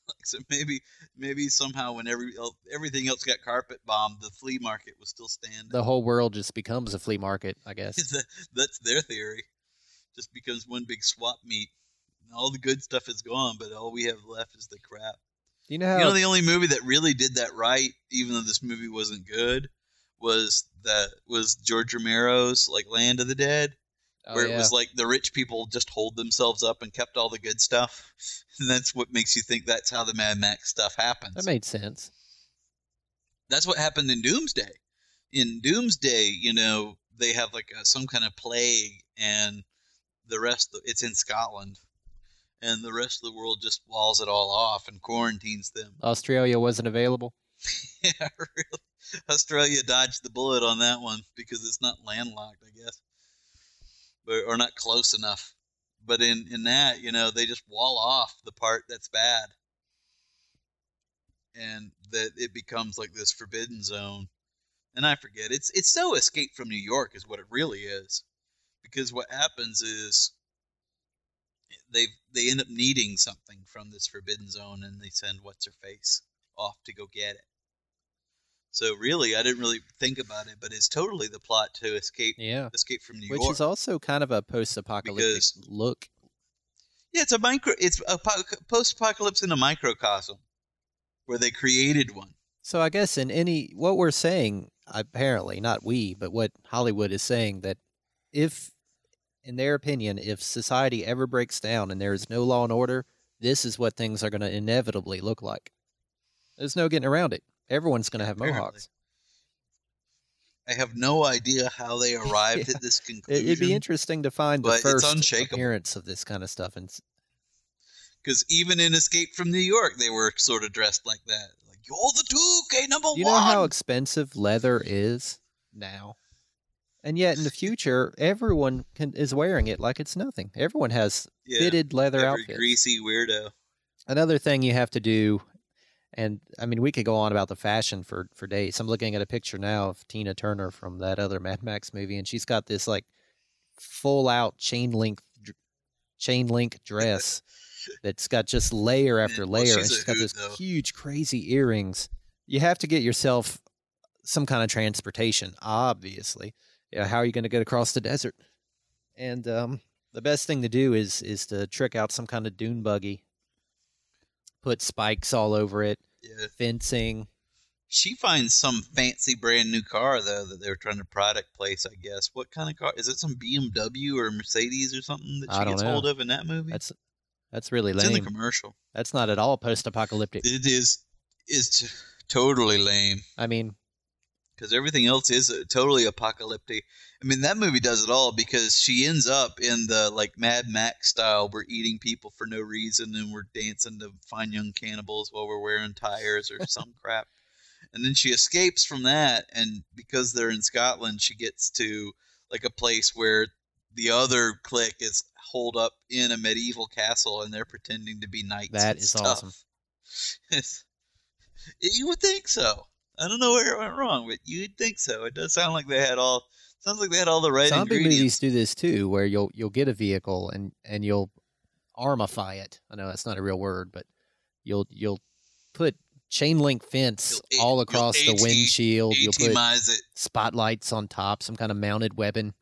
E: Like *laughs* so maybe maybe somehow when every everything else got carpet bombed, the flea market was still standing.
F: the whole world just becomes a flea market, I guess. *laughs*
E: That's their theory. Just becomes one big swap meet. All the good stuff is gone, but all we have left is the crap.
F: You know how?
E: You know, the only movie that really did that right, even though this movie wasn't good, was that was George Romero's like Land of the Dead,
F: oh,
E: where
F: yeah.
E: it was like the rich people just hold themselves up and kept all the good stuff, *laughs* and that's what makes you think that's how the Mad Max stuff happens.
F: that made sense.
E: that's what happened in Doomsday. In Doomsday, you know, they have like a, some kind of plague, and the rest of, it's in Scotland, and the rest of the world just walls it all off and quarantines them.
F: Australia wasn't available. *laughs*
E: yeah, really. Australia dodged the bullet on that one because it's not landlocked, I guess, or not close enough. But in in that, you know, they just wall off the part that's bad, and that it becomes like this forbidden zone. And I forget it's it's so Escape from New York is what it really is, because what happens is they they end up needing something from this forbidden zone, and they send what's her face off to go get it. So really, I didn't really think about it, but it's totally the plot to escape
F: Yeah,
E: escape from New
F: which
E: York.
F: Which is also kind of a post-apocalyptic look.
E: yeah, it's a micro. It's a post-apocalypse in a microcosm, where they created one.
F: So I guess in any what we're saying, apparently not we, but what Hollywood is saying that if, in their opinion, if society ever breaks down and there is no law and order, this is what things are going to inevitably look like. There's no getting around it. Everyone's going to have
E: Apparently.
F: mohawks.
E: I have no idea how they *laughs* arrived
F: Yeah.
E: at this conclusion.
F: it'd be interesting to find the first appearance of this kind of stuff. And
E: because even in Escape from New York, they were sort of dressed like that. Like you're the two, K eh, number
F: you
E: one.
F: You know how expensive leather is now, and yet in the future, everyone can, is wearing it like it's nothing. Everyone has
E: yeah,
F: fitted leather outfits.
E: greasy weirdo.
F: Another thing you have to do, and I mean, we could go on about the fashion for for days. I'm looking at a picture now of Tina Turner from that other Mad Max movie, and she's got this like full out chain link chain link dress *laughs* that's got just layer after
E: well,
F: layer, and
E: she's
F: got
E: hoot,
F: those huge crazy earrings. You have to get yourself some kind of transportation, obviously. Yeah, how are you going to get across the desert? And um, the best thing to do is is to trick out some kind of dune buggy, put spikes all over it,
E: Yeah.
F: fencing.
E: She finds some fancy brand new car though that they were trying to product place. I guess. What kind of car is it? Some BMW or Mercedes or something that she gets
F: know.
E: hold of in that movie?
F: That's that's really
E: it's in the
F: lame.
E: commercial.
F: That's not at all post-apocalyptic.
E: It is is t- totally lame
F: I mean,
E: because everything else is uh, totally apocalyptic. I mean, that movie does it all because she ends up in the like Mad Max style. We're eating people for no reason and we're dancing to Fine Young Cannibals while we're wearing tires or some *laughs* crap. And then she escapes from that, and because they're in Scotland, she gets to like a place where the other clique is holed up in a medieval castle and they're pretending to be knights.
F: That is
E: stuff.
F: awesome. *laughs*
E: You would think so. I don't know where it went wrong, but you'd think so. It does sound like they had all. Sounds like they had all the right
F: Zombie movies do this too, where you'll you'll get a vehicle and and you'll armify it. I know that's not a real word, but you'll you'll put chain link fence
E: You'll
F: all across the
E: AT
F: windshield. You'll put
E: it.
F: spotlights on top, some kind of mounted weapon.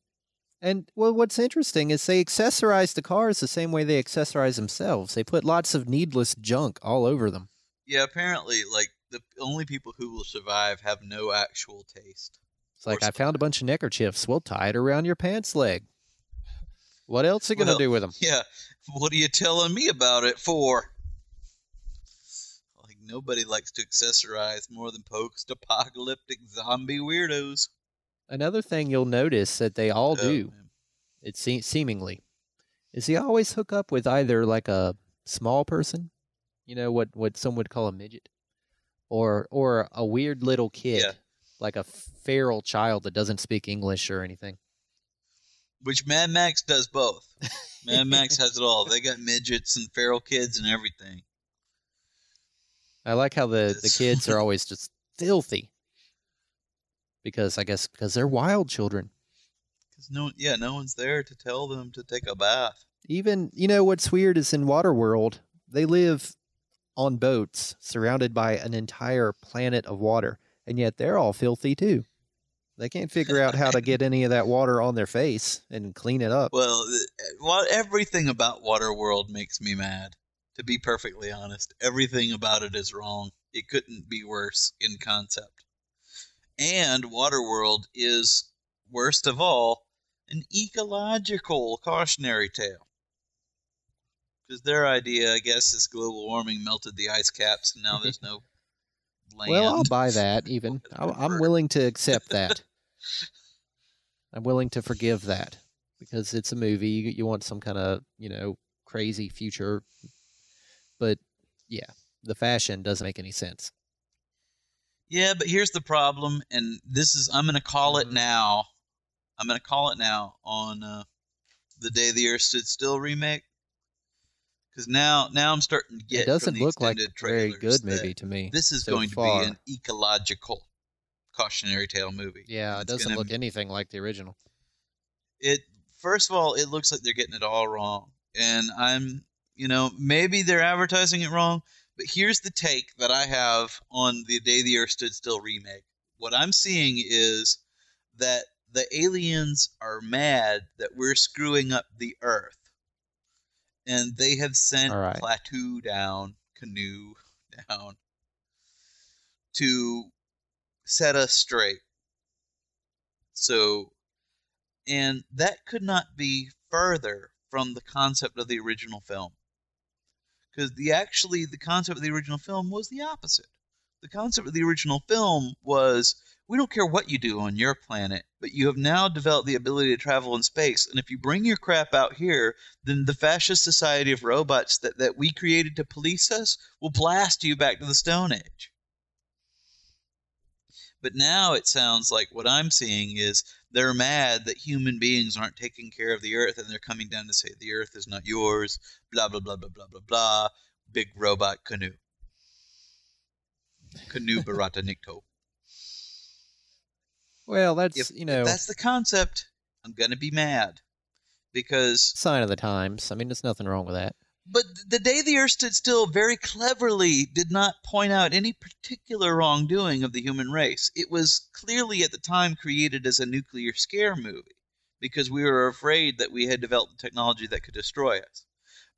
F: And well, what's interesting is they accessorize the cars the same way they accessorize themselves. They put lots of needless junk all over them.
E: Yeah, apparently, like the only people who will survive have no actual taste.
F: It's like I found a bunch of neckerchiefs. We'll tie it around your pants leg. What else are you gonna do with them? *laughs*
E: Yeah, what are you telling me about it for? Like nobody likes to accessorize more than post-apocalyptic zombie weirdos.
F: Another thing you'll notice that they all
E: Oh,
F: do,
E: man.
F: it se- seemingly, is they always hook up with either like a small person, you know what what some would call a midget, or or a weird little kid,
E: Yeah.
F: like a feral child that doesn't speak English or anything.
E: Which Mad Max does both. *laughs* Mad Max has it all. They got midgets and feral kids and everything.
F: I like how the the kids are *laughs* always just filthy, because I guess because they're wild children.
E: Cause no, yeah, no one's there to tell them to take a bath.
F: Even you know what's weird is in Waterworld they live on boats surrounded by an entire planet of water, and yet they're all filthy too. They can't figure out how to get any of that water on their face and clean it up.
E: Well, eh, well, everything about Waterworld makes me mad. To be perfectly honest, everything about it is wrong. It couldn't be worse in concept. And Waterworld is, worst of all, an ecological cautionary tale. Because their idea, I guess, is global warming melted the ice caps, and now there's no land. *laughs*
F: Well, I'll buy that. *laughs* Even I'll, I'm willing to accept that. *laughs* I'm willing to forgive that because it's a movie. You, you want some kind of you know crazy future, but yeah, the fashion doesn't make any sense.
E: Yeah, but here's the problem, and this is I'm gonna call it
F: Mhm.
E: now. I'm gonna call it now on uh, the day the Earth stood still remake. Because now, now I'm starting to get.
F: it doesn't look like a very good movie to me.
E: This is
F: so
E: going
F: far.
E: to be an ecological cautionary tale movie.
F: Yeah, it doesn't
E: gonna-
F: look anything like the original.
E: it first of all it looks like they're getting it all wrong and i'm you know maybe they're advertising it wrong but here's the take that i have on the day the earth stood still remake what i'm seeing is that the aliens are mad that we're screwing up the earth and they have sent
F: All right.
E: Klaatu down Keanu down to set us straight so and that could not be further from the concept of the original film. Because the actually the concept of the original film was the opposite. The concept of the original film was we don't care what you do on your planet, but you have now developed the ability to travel in space. And if you bring your crap out here, then the fascist society of robots that, that we created to police us will blast you back to the Stone Age. But now it sounds like what I'm seeing is they're mad that human beings aren't taking care of the earth and they're coming down to say the earth is not yours, blah, blah, blah, blah, blah, blah, blah. Big robot Keanu. Keanu *laughs* Barada Nikto.
F: Well, that's
E: If,
F: you know
E: if that's the concept, I'm going to be mad. Because
F: sign of the times. I mean, there's nothing wrong with that.
E: But the day the Earth stood still very cleverly did not point out any particular wrongdoing of the human race. It was clearly at the time created as a nuclear scare movie because we were afraid that we had developed technology that could destroy us.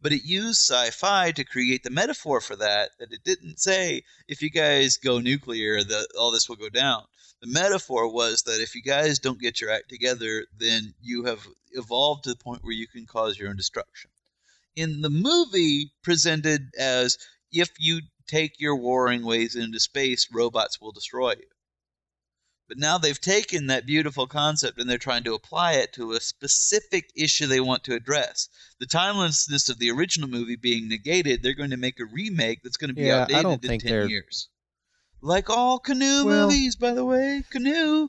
E: But it used sci fi to create the metaphor for that, that it didn't say, if you guys go nuclear, the, all this will go down. The metaphor was that if you guys don't get your act together, then you have evolved to the point where you can cause your own destruction in the movie presented as if you take your warring ways into space, robots will destroy you. But now they've taken that beautiful concept and they're trying to apply it to a specific issue they want to address. The timelessness of the original movie being negated, they're going to make a remake that's going to be
F: Yeah, I
E: outdated
F: don't
E: in
F: think
E: 10 years. Like all Keanu
F: Well-
E: movies, by the way. Keanu.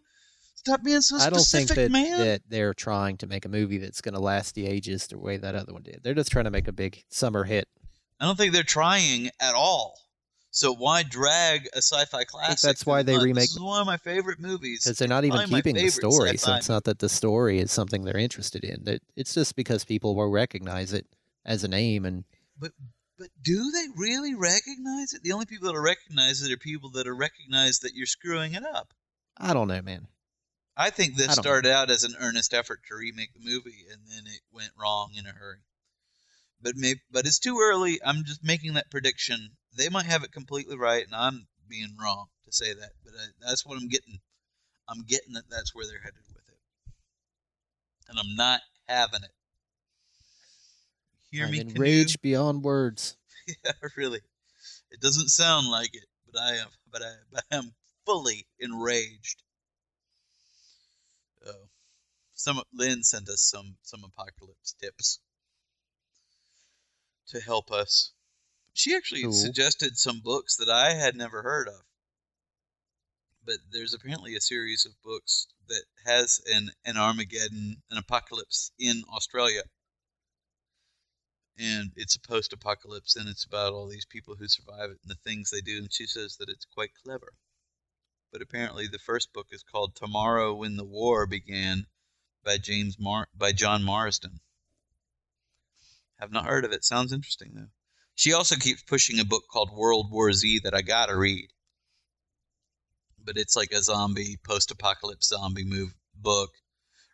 E: Stop being so
F: I don't think that,
E: man.
F: that they're trying to make a movie that's going to last the ages the way that other one did. They're just trying to make a big summer hit.
E: I don't think they're trying at all. So why drag a sci-fi classic?
F: that's why they remake-
E: This is one of my favorite movies.
F: Because they're not even keeping the story, so it's not that the story is something they're interested in. That it's just because people will recognize it as a name, and
E: But but do they really recognize it? The only people that recognize it are people that are recognize that you're screwing it up.
F: I don't know, man.
E: I think this
F: I
E: started out as an earnest effort to remake the movie, and then it went wrong in a hurry. But maybe, but it's too early. I'm just making that prediction. They might have it completely right, and I'm being wrong to say that. But I, that's what I'm getting. I'm getting that that's where they're headed with it, and I'm not having it. Hear
F: I'm
E: me,
F: enraged *laughs* beyond words.
E: yeah, really. It doesn't sound like it, but I am. But I, but I am fully enraged. Oh, some Lynn sent us some some apocalypse tips to help us. She actually
F: Cool.
E: suggested some books that I had never heard of. But there's apparently a series of books that has an an Armageddon, an apocalypse in Australia and it's a post-apocalypse and it's about all these people who survive it and the things they do and she says that it's quite clever. But apparently the first book is called tomorrow when the war began by james Mar- by john marsden. Have not heard of it. Sounds interesting though. She also keeps pushing a book called world war z that i gotta read. But it's like a zombie post-apocalypse zombie move book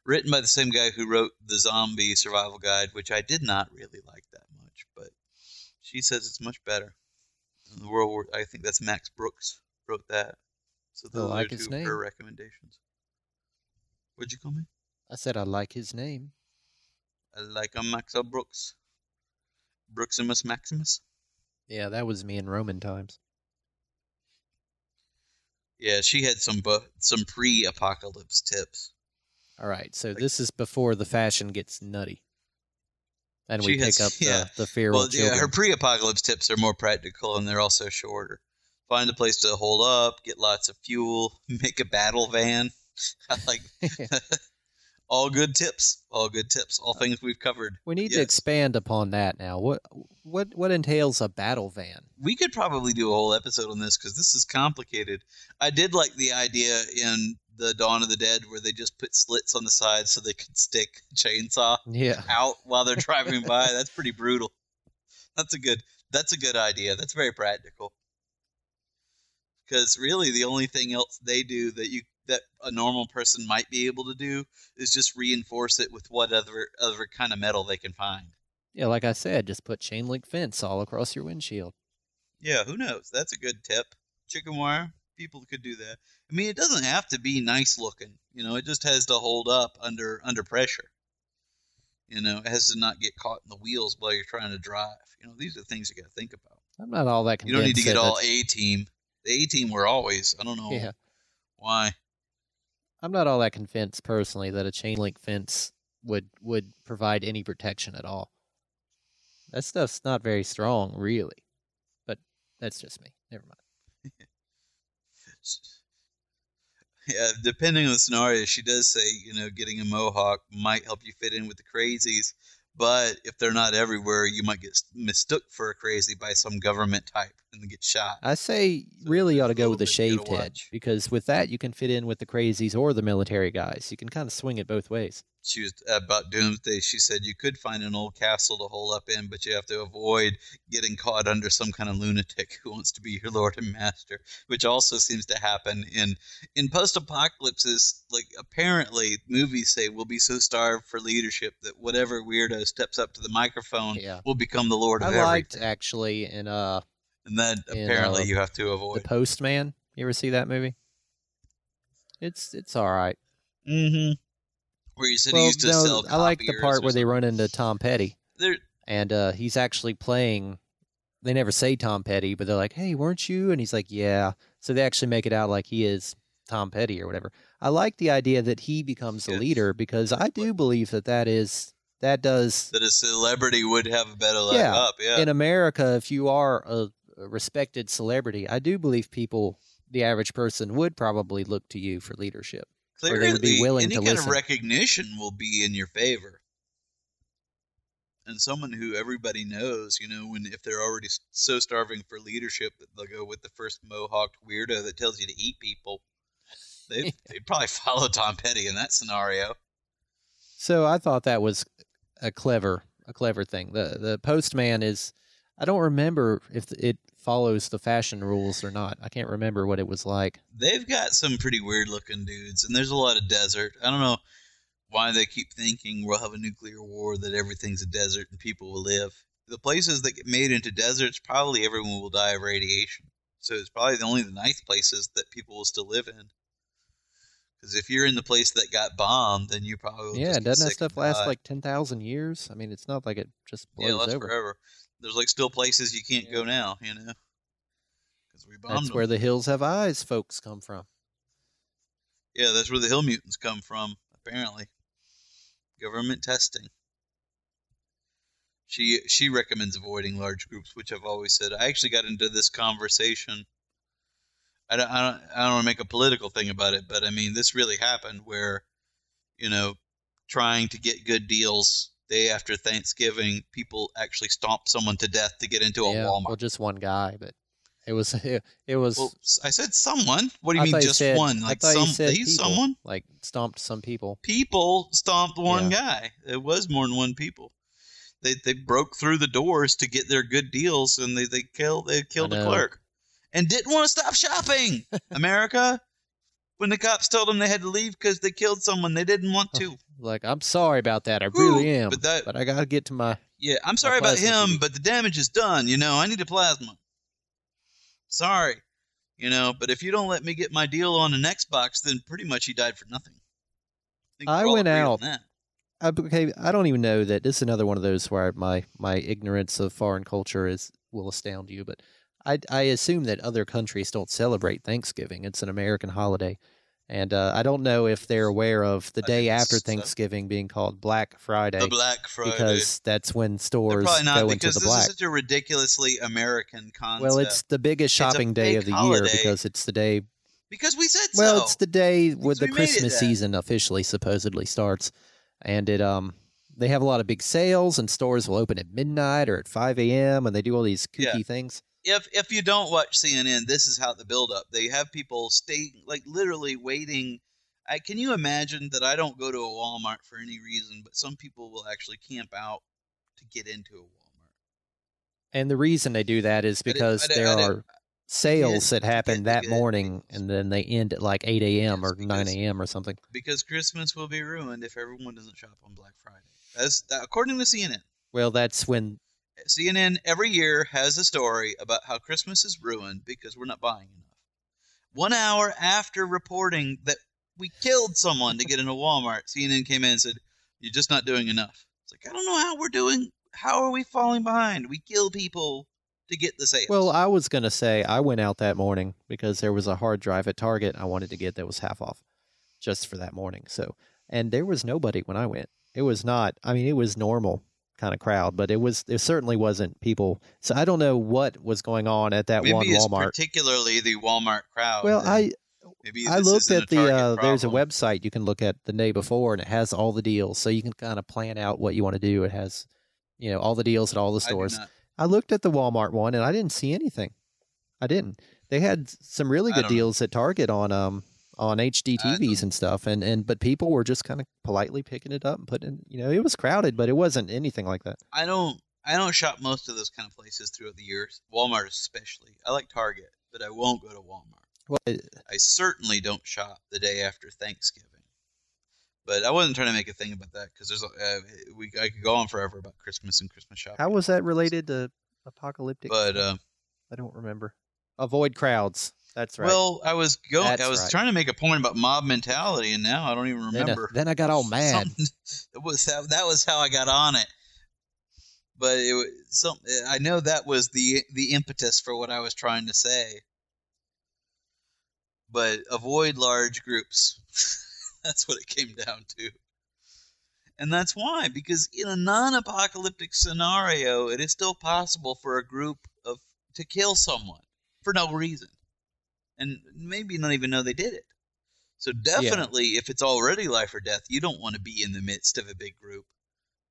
E: written by the same guy who wrote the zombie survival guide which i did not really like that much but she says it's much better. The world war i think that's max brooks wrote that. So oh,
F: I
E: those
F: like
E: are
F: his
E: two of her
F: name.
E: recommendations. What'd you call me?
F: I said I like his name.
E: i like a max brooks. Brooksimus maximus?
F: Yeah, that was me in Roman times.
E: yeah she had some bu- some pre-apocalypse tips
F: All right, so
E: Like-
F: this is before the fashion gets nutty, and we pick
E: has-
F: up *laughs* the,
E: yeah.
F: the feral
E: well,
F: children.
E: yeah, her pre-apocalypse tips are more practical and they're also shorter. Find a place to hold up, get lots of fuel, *laughs* make a battle van. *laughs* I like all good tips. All good tips. All uh, things we've covered.
F: we need to expand upon that now. What what what entails a battle van?
E: We could probably do a whole episode on this because this is complicated. I did like the idea in the Dawn of the Dead where they just put slits on the side so they could stick chainsaw
F: Yeah,
E: out while they're driving *laughs* by. That's pretty brutal. That's a good. That's a good idea. That's very practical. Because really, the only thing else they do that you that a normal person might be able to do is just reinforce it with what other other kind of metal they can find.
F: yeah. Like I said, just put chain link fence all across your windshield.
E: Yeah, who knows? That's a good tip. Chicken wire. People could do that. I mean, it doesn't have to be nice looking. You know, it just has to hold up under under pressure. You know, it has to not get caught in the wheels while you're trying to drive. You know, these are things you got to think about.
F: I'm not all that convinced.
E: You don't need to get all A team. The A team were always. I don't know
F: Yeah,
E: why.
F: I'm not all that convinced personally that a chain link fence would would provide any protection at all. That stuff's not very strong, really. But that's just me. Never mind.
E: Yeah, depending on the scenario, she does say you know getting a mohawk might help you fit in with the crazies, but if they're not everywhere, you might get mistook for a crazy by some government type and get shot.
F: I say
E: So
F: really ought to go with the
E: little bit you
F: shaved head because with that you can fit in with the crazies or the military guys. You can kind of swing it both ways.
E: she was uh, about doomsday she said you could find an old castle to hole up in but you have to avoid getting caught under some kind of lunatic who wants to be your lord and master which also seems to happen in in post-apocalypses like apparently movies say we'll be so starved for leadership that whatever weirdo steps up to the microphone
F: Yeah.
E: will become the lord of
F: I liked
E: everything
F: actually in uh
E: and then
F: in,
E: apparently
F: uh,
E: you have to avoid the
F: Postman. You ever see that movie? It's it's all right.
E: mm-hmm where you said he used to
F: no,
E: sell
F: I like the part where they run into Tom Petty
E: There-
F: and uh, he's actually playing. They never say Tom Petty, but they're like, "Hey, weren't you?" And he's like, "Yeah." So they actually make it out like he is Tom Petty or whatever. I like the idea that he becomes the leader because I do believe that that is that does
E: that a celebrity would have a better leg
F: Yeah,
E: up yeah
F: in America. If you are a, a respected celebrity, I do believe people, the average person, would probably look to you for leadership.
E: Clearly,
F: they would be willing
E: any
F: to
E: kind
F: listen.
E: of recognition will be in your favor. And someone who everybody knows, you know, when if they're already so starving for leadership that they'll go with the first mohawked weirdo that tells you to eat people. They *laughs* they'd probably follow Tom Petty in that scenario.
F: So I thought that was a clever, a clever thing. The the postman is, I don't remember if it follows the fashion rules or not. I can't remember what it was like.
E: They've got some pretty weird looking dudes, and there's a lot of desert. I don't know why they keep thinking we'll have a nuclear war that everything's a desert and people will live. The places that get made into deserts, probably everyone will die of radiation. So it's probably the only the nice places that people will still live in. Because if you're in the place that got bombed, then you probably
F: yeah,
E: just
F: doesn't that stuff last like ten thousand years? I mean, it's not like it just blows
E: yeah, it lasts
F: over.
E: forever. There's like still places you can't go now, you know, because we bombed
F: That's
E: them.
F: where the hills have eyes, folks come from.
E: Yeah, that's where the hill mutants come from, apparently. Government testing. She she recommends avoiding large groups, which I've always said. I actually got into this conversation. I don't, I don't, I don't want to make a political thing about it, but I mean, this really happened where, you know, trying to get good deals day after Thanksgiving, people actually stomp someone to death to get into a
F: yeah,
E: Walmart.
F: well, just one guy, but it was *laughs* it, it was.
E: Well, I said someone. What do you
F: I
E: mean just
F: said,
E: one? Like some he's someone?
F: like stomped some people.
E: people stomped one
F: Yeah.
E: guy. It was more than one people. They they broke through the doors to get their good deals, and they they killed they killed the
F: know.
E: clerk, and didn't want to stop shopping. *laughs* America, when the cops told them they had to leave because they killed someone, they didn't want to. *laughs*
F: Like, I'm sorry about that. I really am.
E: but that-
F: I gotta get to my.
E: Yeah, I'm sorry about him, but the damage is done. You know, I need a plasma. Sorry, you know, but if you don't let me get my deal on an Xbox, then pretty much he died for nothing. think
F: I went out. I, okay, I don't even know that this is another one of those where my my ignorance of foreign culture is will astound you. But I I assume that other countries don't celebrate Thanksgiving. It's an American holiday, and uh, I don't know if they're aware of the
E: I
F: day after Thanksgiving being called Black Friday
E: The Black Friday.
F: because that's when stores
E: probably not
F: go into
E: because
F: the
E: this is such a ridiculously American concept.
F: Well, it's the biggest shopping day of the year because it's the day.
E: because we said
F: Well,
E: so.
F: it's the day where the
E: we made it
F: Christmas season officially supposedly starts, and it um they have a lot of big sales and stores will open at midnight or at five a.m. and they do all these kooky
E: Yeah.
F: things.
E: If if you don't watch CNN, this is how the build up. They have people stay like literally waiting. I, can you imagine that I don't go to a Walmart for any reason, but some people will actually camp out to get into a Walmart.
F: And the reason they do that is because
E: I
F: there are sales that happen that morning and then they end at like eight a.m.
E: Yes,
F: or nine a.m. or something.
E: Because Christmas will be ruined if everyone doesn't shop on Black Friday. That's that, according to CNN.
F: Well, that's when
E: CNN every year has a story about how Christmas is ruined because we're not buying enough. One hour after reporting that we killed someone to get into Walmart, CNN came in and said, You're just not doing enough. It's like, I don't know how we're doing. How are we falling behind? We kill people to get the sales.
F: Well, I was going to say I went out that morning because there was a hard drive at Target I wanted to get that was half off just for that morning. So, and there was nobody when I went. It was not, I mean, it was normal kind of crowd, but it was, it certainly wasn't people. So I don't know what was going on at that
E: Maybe
F: one
E: it's
F: Walmart.
E: particularly the Walmart crowd.
F: Well. I,
E: Maybe
F: I looked at the, uh, there's a website you can look at the day before and it has all the deals. So you can kind of plan out what you want to do. It has, you know, all the deals at all the stores.
E: not-
F: I looked at the Walmart one and I didn't see anything. I didn't. They had some really good
E: don't know.
F: deals at Target on um on HD TVs and stuff, and and but people were just kind of politely picking it up and putting. You know, it was crowded, but it wasn't anything like that.
E: I don't I don't shop most of those kind of places throughout the years. Walmart especially. I like Target, but I won't go to Walmart.
F: Well, it-
E: I certainly don't shop the day after Thanksgiving. But I wasn't trying to make a thing about that because there's uh, we I could go on forever about Christmas and Christmas shopping.
F: how was that related to apocalyptic?
E: But uh,
F: I don't remember. Avoid crowds. That's right.
E: well, I was going. I was
F: right.
E: trying to make a point about mob mentality, and now I don't even
F: then, uh,
E: remember.
F: then I got all *laughs* mad. *laughs*
E: That was that, that was how I got on it. But it was some. I know that was the the impetus for what I was trying to say. But avoid large groups. *laughs* that's what it came down to. And that's why, because in a non-apocalyptic scenario, it is still possible for a group of to kill someone for no reason, and maybe not even know they did it. So definitely, if it's already life or death, you don't want to be in the midst of a big group.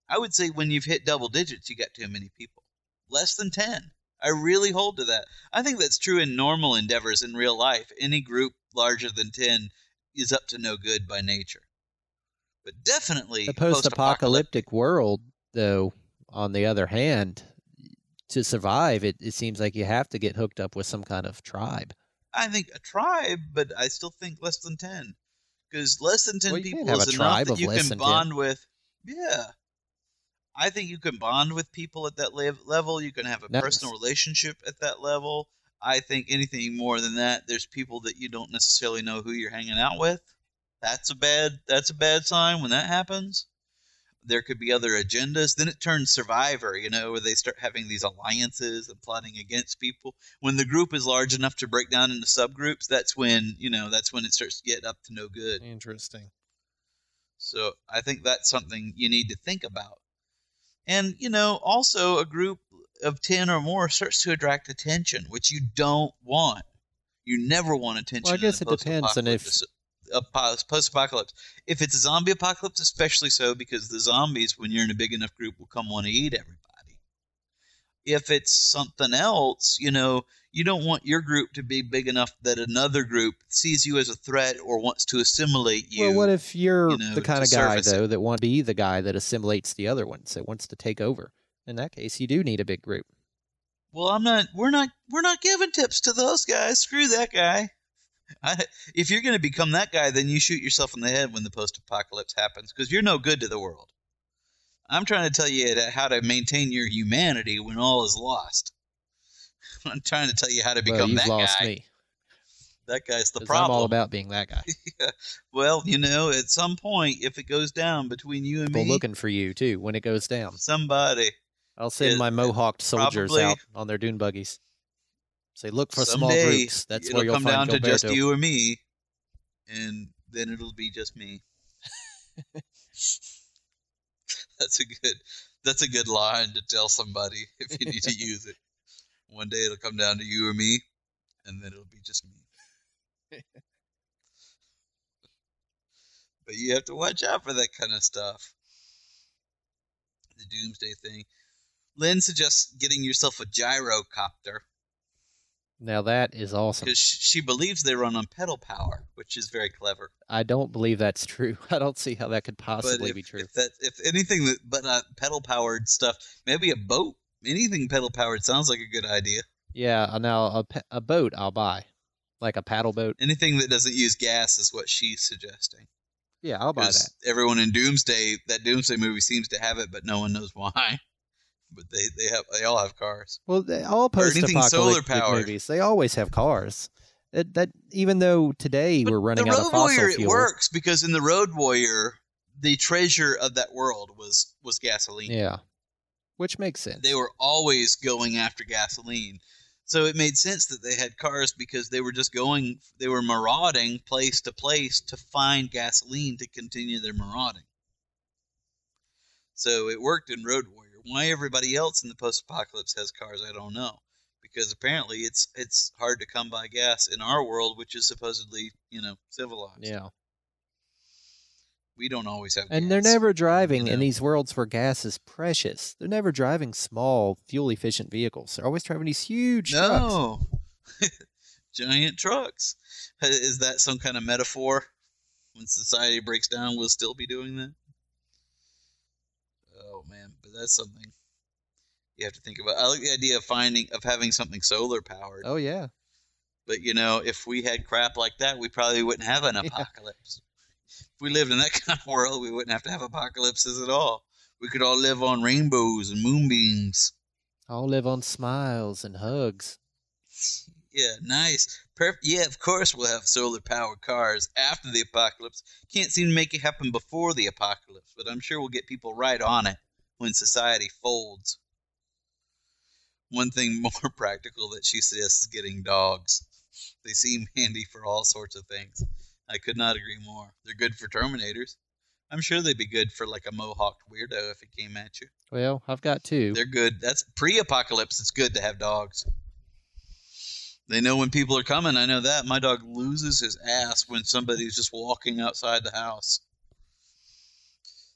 E: I would say when you've hit double digits, you got too many people. Less than 10. I really hold to that. I think that's true in normal endeavors in real life. Any group larger than 10 is up to no good by nature. But definitely,
F: The post apocalyptic world, though, on the other hand, to survive, it, it seems like you have to get hooked up with some kind of tribe.
E: I think a tribe, but I still think less than 10. Because less than 10
F: Well,
E: people is enough that you can
F: than 10.
E: bond with. Yeah. I think you can bond with people at that lev- level. You can have a personal relationship at that level. I think anything more than that, there's people that you don't necessarily know who you're hanging out with. That's a bad that's a bad sign when that happens. There could be other agendas. Then it turns survivor, you know, where they start having these alliances and plotting against people. When the group is large enough to break down into subgroups, that's when, you know, that's when it starts to get up to no good.
F: Interesting.
E: So I think that's something you need to think about. And, you know, also a group of 10 or more starts to attract attention, which you don't want. You never want attention.
F: Well, I guess it depends on if-
E: post apocalypse. If it's a zombie apocalypse, especially so because the zombies, when you're in a big enough group, will come want to eat everybody. If it's something else, you know, you don't want your group to be big enough that another group sees you as a threat or wants to assimilate you.
F: well, what if you're
E: you know,
F: the kind of guy,
E: surface it.
F: though, that want to be the guy that assimilates the other ones, that wants to take over? In that case, you do need a big group.
E: Well, I'm not. We're not. We're not giving tips to those guys. Screw that guy. *laughs* I, if you're going to become that guy, then you shoot yourself in the head when the post-apocalypse happens, because you're no good to the world. I'm trying to tell you how to maintain your humanity when all is lost. *laughs* I'm trying to tell you how to become
F: well, you've
E: that
F: lost
E: guy.
F: me.
E: That guy's the problem.
F: I'm all about being that guy. *laughs*
E: well, you know, at some point, if it goes down between you and me,
F: People
E: me,
F: looking for you too when it goes down.
E: somebody,
F: I'll send my mohawked soldiers
E: probably-
F: out on their dune buggies. Say, look for small
E: someday,
F: groups. That's
E: it'll
F: where you'll
E: come
F: find
E: down to just you or me, and then it'll be just me. *laughs* that's a good. That's a good line to tell somebody *laughs* if you need to *laughs* use it. One day it'll come down to you or me, and then it'll be just me. but you have to watch out for that kind of stuff. The doomsday thing. Lynn suggests getting yourself a gyrocopter
F: Now that is awesome.
E: because she believes they run on pedal power, which is very clever.
F: I don't believe that's true. *laughs* I don't see how that could possibly
E: if,
F: be true.
E: if that if anything that but uh, pedal powered stuff, maybe a boat, anything pedal powered sounds like a good idea.
F: Yeah, uh, now a, a boat I'll buy, like a paddle boat.
E: Anything that doesn't use gas is what she's suggesting.
F: Yeah, I'll buy that.
E: Everyone in Doomsday, that Doomsday movie seems to have it, but no one knows why. *laughs* But they they have they all have cars.
F: Well, they, all post-apocalyptic movies, they always have cars. It, that even though today
E: But
F: we're running out of fossil
E: Warrior
F: fuel.
E: it works because in the Road Warrior, the treasure of that world was was gasoline.
F: Yeah, which makes sense.
E: they were always going after gasoline. So it made sense that they had cars because they were just going, they were marauding place to place to find gasoline to continue their marauding. So it worked in Road Warrior. Why everybody else in the post-apocalypse has cars, I don't know. Because apparently it's it's hard to come by gas in our world, which is supposedly you know civilized.
F: yeah,
E: we don't always have.
F: and they're never driving
E: you
F: in these worlds where gas is precious. They're never driving small, fuel-efficient vehicles. They're always driving these huge trucks.
E: No. *laughs* Giant trucks. *laughs* Is that some kind of metaphor? When society breaks down, we'll still be doing that? Man, but that's something you have to think about. I like the idea of finding of having something solar powered.
F: Oh yeah,
E: But you know, if we had crap like that, we probably wouldn't have an *laughs*
F: Yeah.
E: apocalypse. If we lived in that *laughs* kind of world, we wouldn't have to have apocalypses at all. We could all live on rainbows and moonbeams.
F: I'll live on smiles and hugs. *laughs*
E: Yeah, nice. Perf- yeah, of course we'll have solar powered cars after the apocalypse. Can't seem to make it happen before the apocalypse, but I'm sure we'll get people right on it when society folds. One thing *laughs* more practical that she suggests is getting dogs. They seem handy for all sorts of things. I could not agree more. They're good for Terminators. I'm sure they'd be good for like a mohawked weirdo if it came at you.
F: Well, I've got two.
E: They're good. That's pre-apocalypse. It's good to have dogs. They know when people are coming. I know that. My dog loses his ass when somebody's just walking outside the house.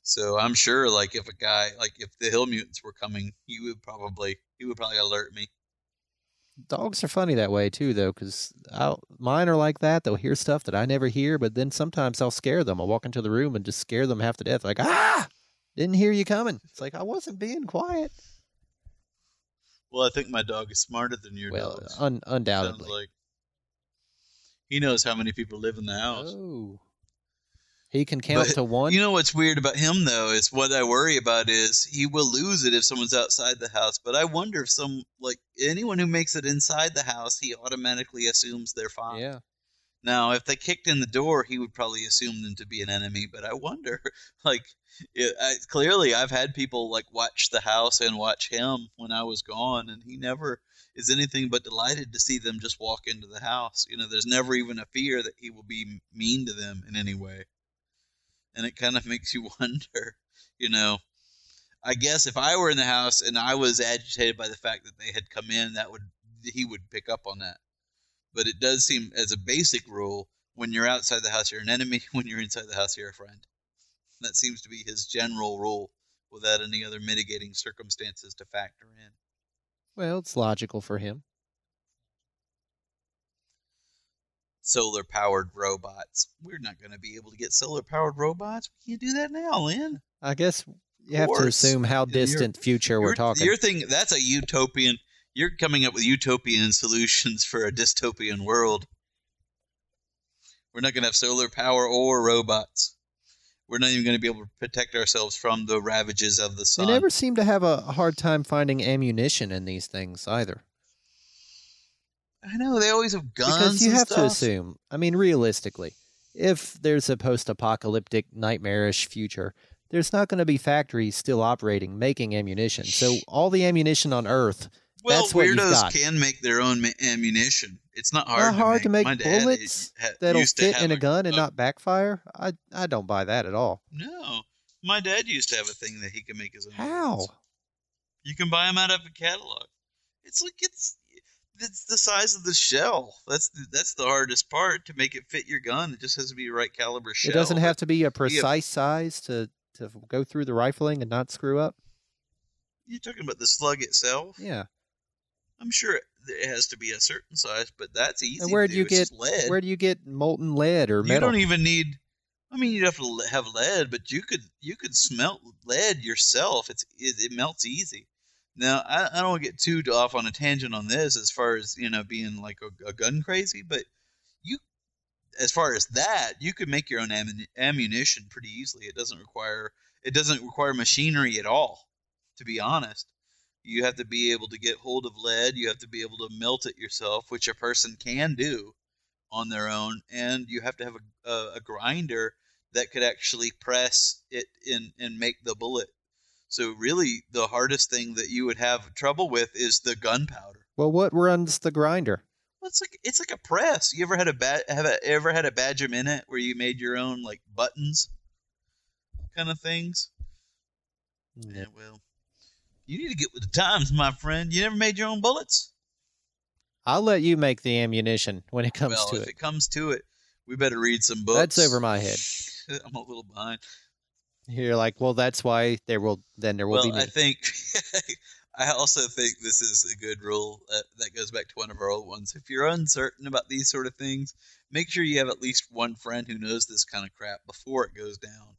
E: So I'm sure, like, if a guy, like, if the hill mutants were coming, he would probably, he would probably alert me.
F: Dogs are funny that way too, though, because mine are like that. They'll hear stuff that I never hear, but then sometimes I'll scare them. I'll walk into the room and just scare them half to death. Like, ah, didn't hear you coming. It's like I wasn't being quiet.
E: Well, I think my dog is smarter than your
F: well,
E: dog.
F: Un- undoubtedly.
E: Like he knows how many people live in the house.
F: Oh. He can count
E: But
F: to one.
E: You know what's weird about him though is what I worry about is he will lose it if someone's outside the house. But I wonder if some like anyone who makes it inside the house, he automatically assumes they're fine.
F: yeah.
E: Now, if they kicked in the door, he would probably assume them to be an enemy. But I wonder, *laughs* like, it, I, clearly I've had people like watch the house and watch him when I was gone, and he never is anything but delighted to see them just walk into the house. You know, there's never even a fear that he will be mean to them in any way, and it kind of *laughs* makes you wonder, you know. I guess if I were in the house and I was agitated by the fact that they had come in, that would he would pick up on that but it does seem as a basic rule when you're outside the house you're an enemy *laughs* when you're inside the house you're a friend that seems to be his general rule without any other mitigating circumstances to factor in
F: Well, it's logical for him.
E: Solar powered robots we're not going to be able to get solar powered robots we can't do that now lynn
F: I guess you have to assume how distant future we're
E: your,
F: talking.
E: your thing that's a utopian you're coming up with utopian solutions for a dystopian world we're not going to have solar power or robots we're not even going to be able to protect ourselves from the ravages of the sun.
F: They never seem to have a hard time finding ammunition in these things either.
E: I know they always have guns
F: because you have to assume, I mean, realistically, if there's a post apocalyptic, nightmarish future, there's not going to be factories still operating making ammunition. So all the ammunition on Earth,
E: well
F: that's what
E: weirdos can make their own ma- ammunition it's not hard,
F: not hard to make
E: My dad
F: bullets
E: ha-
F: that'll fit in a gun and
E: a-
F: not backfire, I, I don't buy that at all.
E: no my dad used to have a thing that he could make his own
F: How?
E: bullets. You can buy them out of a catalog. It's like it's it's the size of the shell. That's the, that's the hardest part to make it fit your gun. It just has to be the right caliber shell.
F: It doesn't have to be a precise size to, to go through the rifling and not screw up.
E: You're talking about the slug itself.
F: Yeah.
E: I'm sure it, it has to be a certain size, but that's easy.
F: And where
E: to
F: do you
E: It's
F: get
E: lead?
F: where do you get molten lead or metal?
E: you don't even need. I mean, you'd have to have lead, but you could you could smelt lead yourself. It's it, it melts easy. Now, I, I don't want to get too off on a tangent on this as far as you know being like a, a gun crazy, but you, as far as that, you could make your own ammun- ammunition pretty easily. It doesn't require it doesn't require machinery at all. To be honest, you have to be able to get hold of lead. You have to be able to melt it yourself, which a person can do on their own, and you have to have a, a, a grinder that could actually press it in and make the bullet. So really, the hardest thing that you would have trouble with is the gunpowder.
F: Well, what runs the grinder?
E: Well, it's like it's like a press. You ever had a ba- have a, ever had a badge a minute where you made your own like buttons, kind of things? Yeah, well, you need to get with the times, my friend. You never made your own bullets.
F: I'll let you make the ammunition when it comes
E: well,
F: to
E: if
F: it.
E: it comes to it, we better read some books.
F: That's over my head. *laughs*
E: I'm a little behind.
F: You're like, well, that's why there will then there will
E: well,
F: be me.
E: I think *laughs* I also think this is a good rule uh, that goes back to one of our old ones. If you're uncertain about these sort of things, make sure you have at least one friend who knows this kind of crap before it goes down,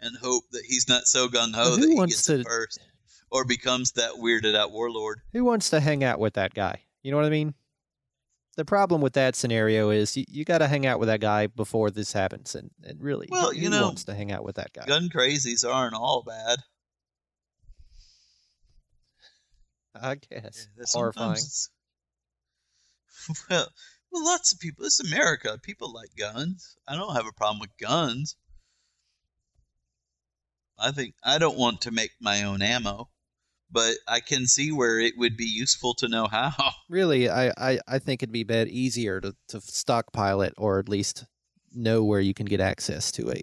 E: and hope that he's not so gung ho
F: Well,
E: that he
F: wants
E: gets
F: to-
E: it first, or becomes that weirded out warlord.
F: Who wants to hang out with that guy? You know what I mean? The problem with that scenario is you, you got to hang out with that guy before this happens, and, and really,
E: Well, you know,
F: wants to hang out with that guy?
E: Gun crazies aren't all bad.
F: I guess
E: Yeah,
F: horrifying. *laughs*
E: Well, well, lots of people. It's America. People like guns. I don't have a problem with guns. I think I don't want to make my own ammo, but I can see where it would be useful to know how. *laughs*
F: Really, I, I, I think it'd be bad easier to, to stockpile it, or at least know where you can get access to a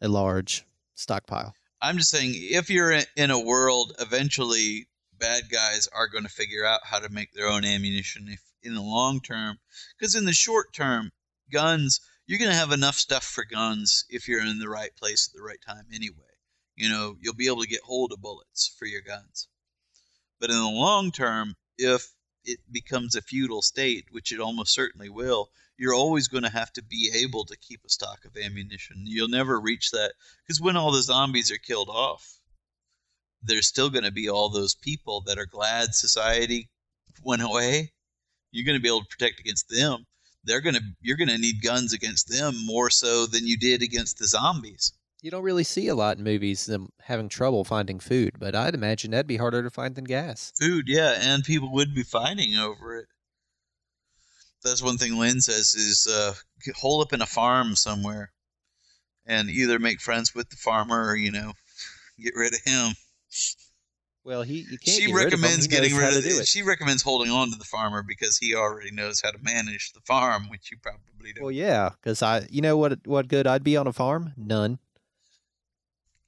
F: a large stockpile.
E: I'm just saying, if you're in- in a world, eventually bad guys are going to figure out how to make their own ammunition if in the long term. Because in the short term, guns, you're going to have enough stuff for guns if you're in the right place at the right time anyway. You know, you'll be able to get hold of bullets for your guns. But in the long term, if it becomes a feudal state, which it almost certainly will, you're always going to have to be able to keep a stock of ammunition. You'll never reach that because when all the zombies are killed off, there's still going to be all those people that are glad society went away. You're going to be able to protect against them. They're going to you're going to need guns against them more so than you did against the zombies.
F: You don't really see a lot in movies them having trouble finding food, but I'd imagine that'd be harder to find than gas.
E: Food, yeah, and people would be fighting over it. That's one thing Lynn says is uh, hole up in a farm somewhere, and either make friends with the farmer or you know get rid of him.
F: Well, he you can't.
E: She
F: get rid
E: recommends
F: He
E: getting rid of
F: to do
E: it.
F: it.
E: She recommends holding on to the farmer because he already knows how to manage the farm, which you probably don't.
F: Well, yeah, because I, you know what, what good I'd be on a farm? None.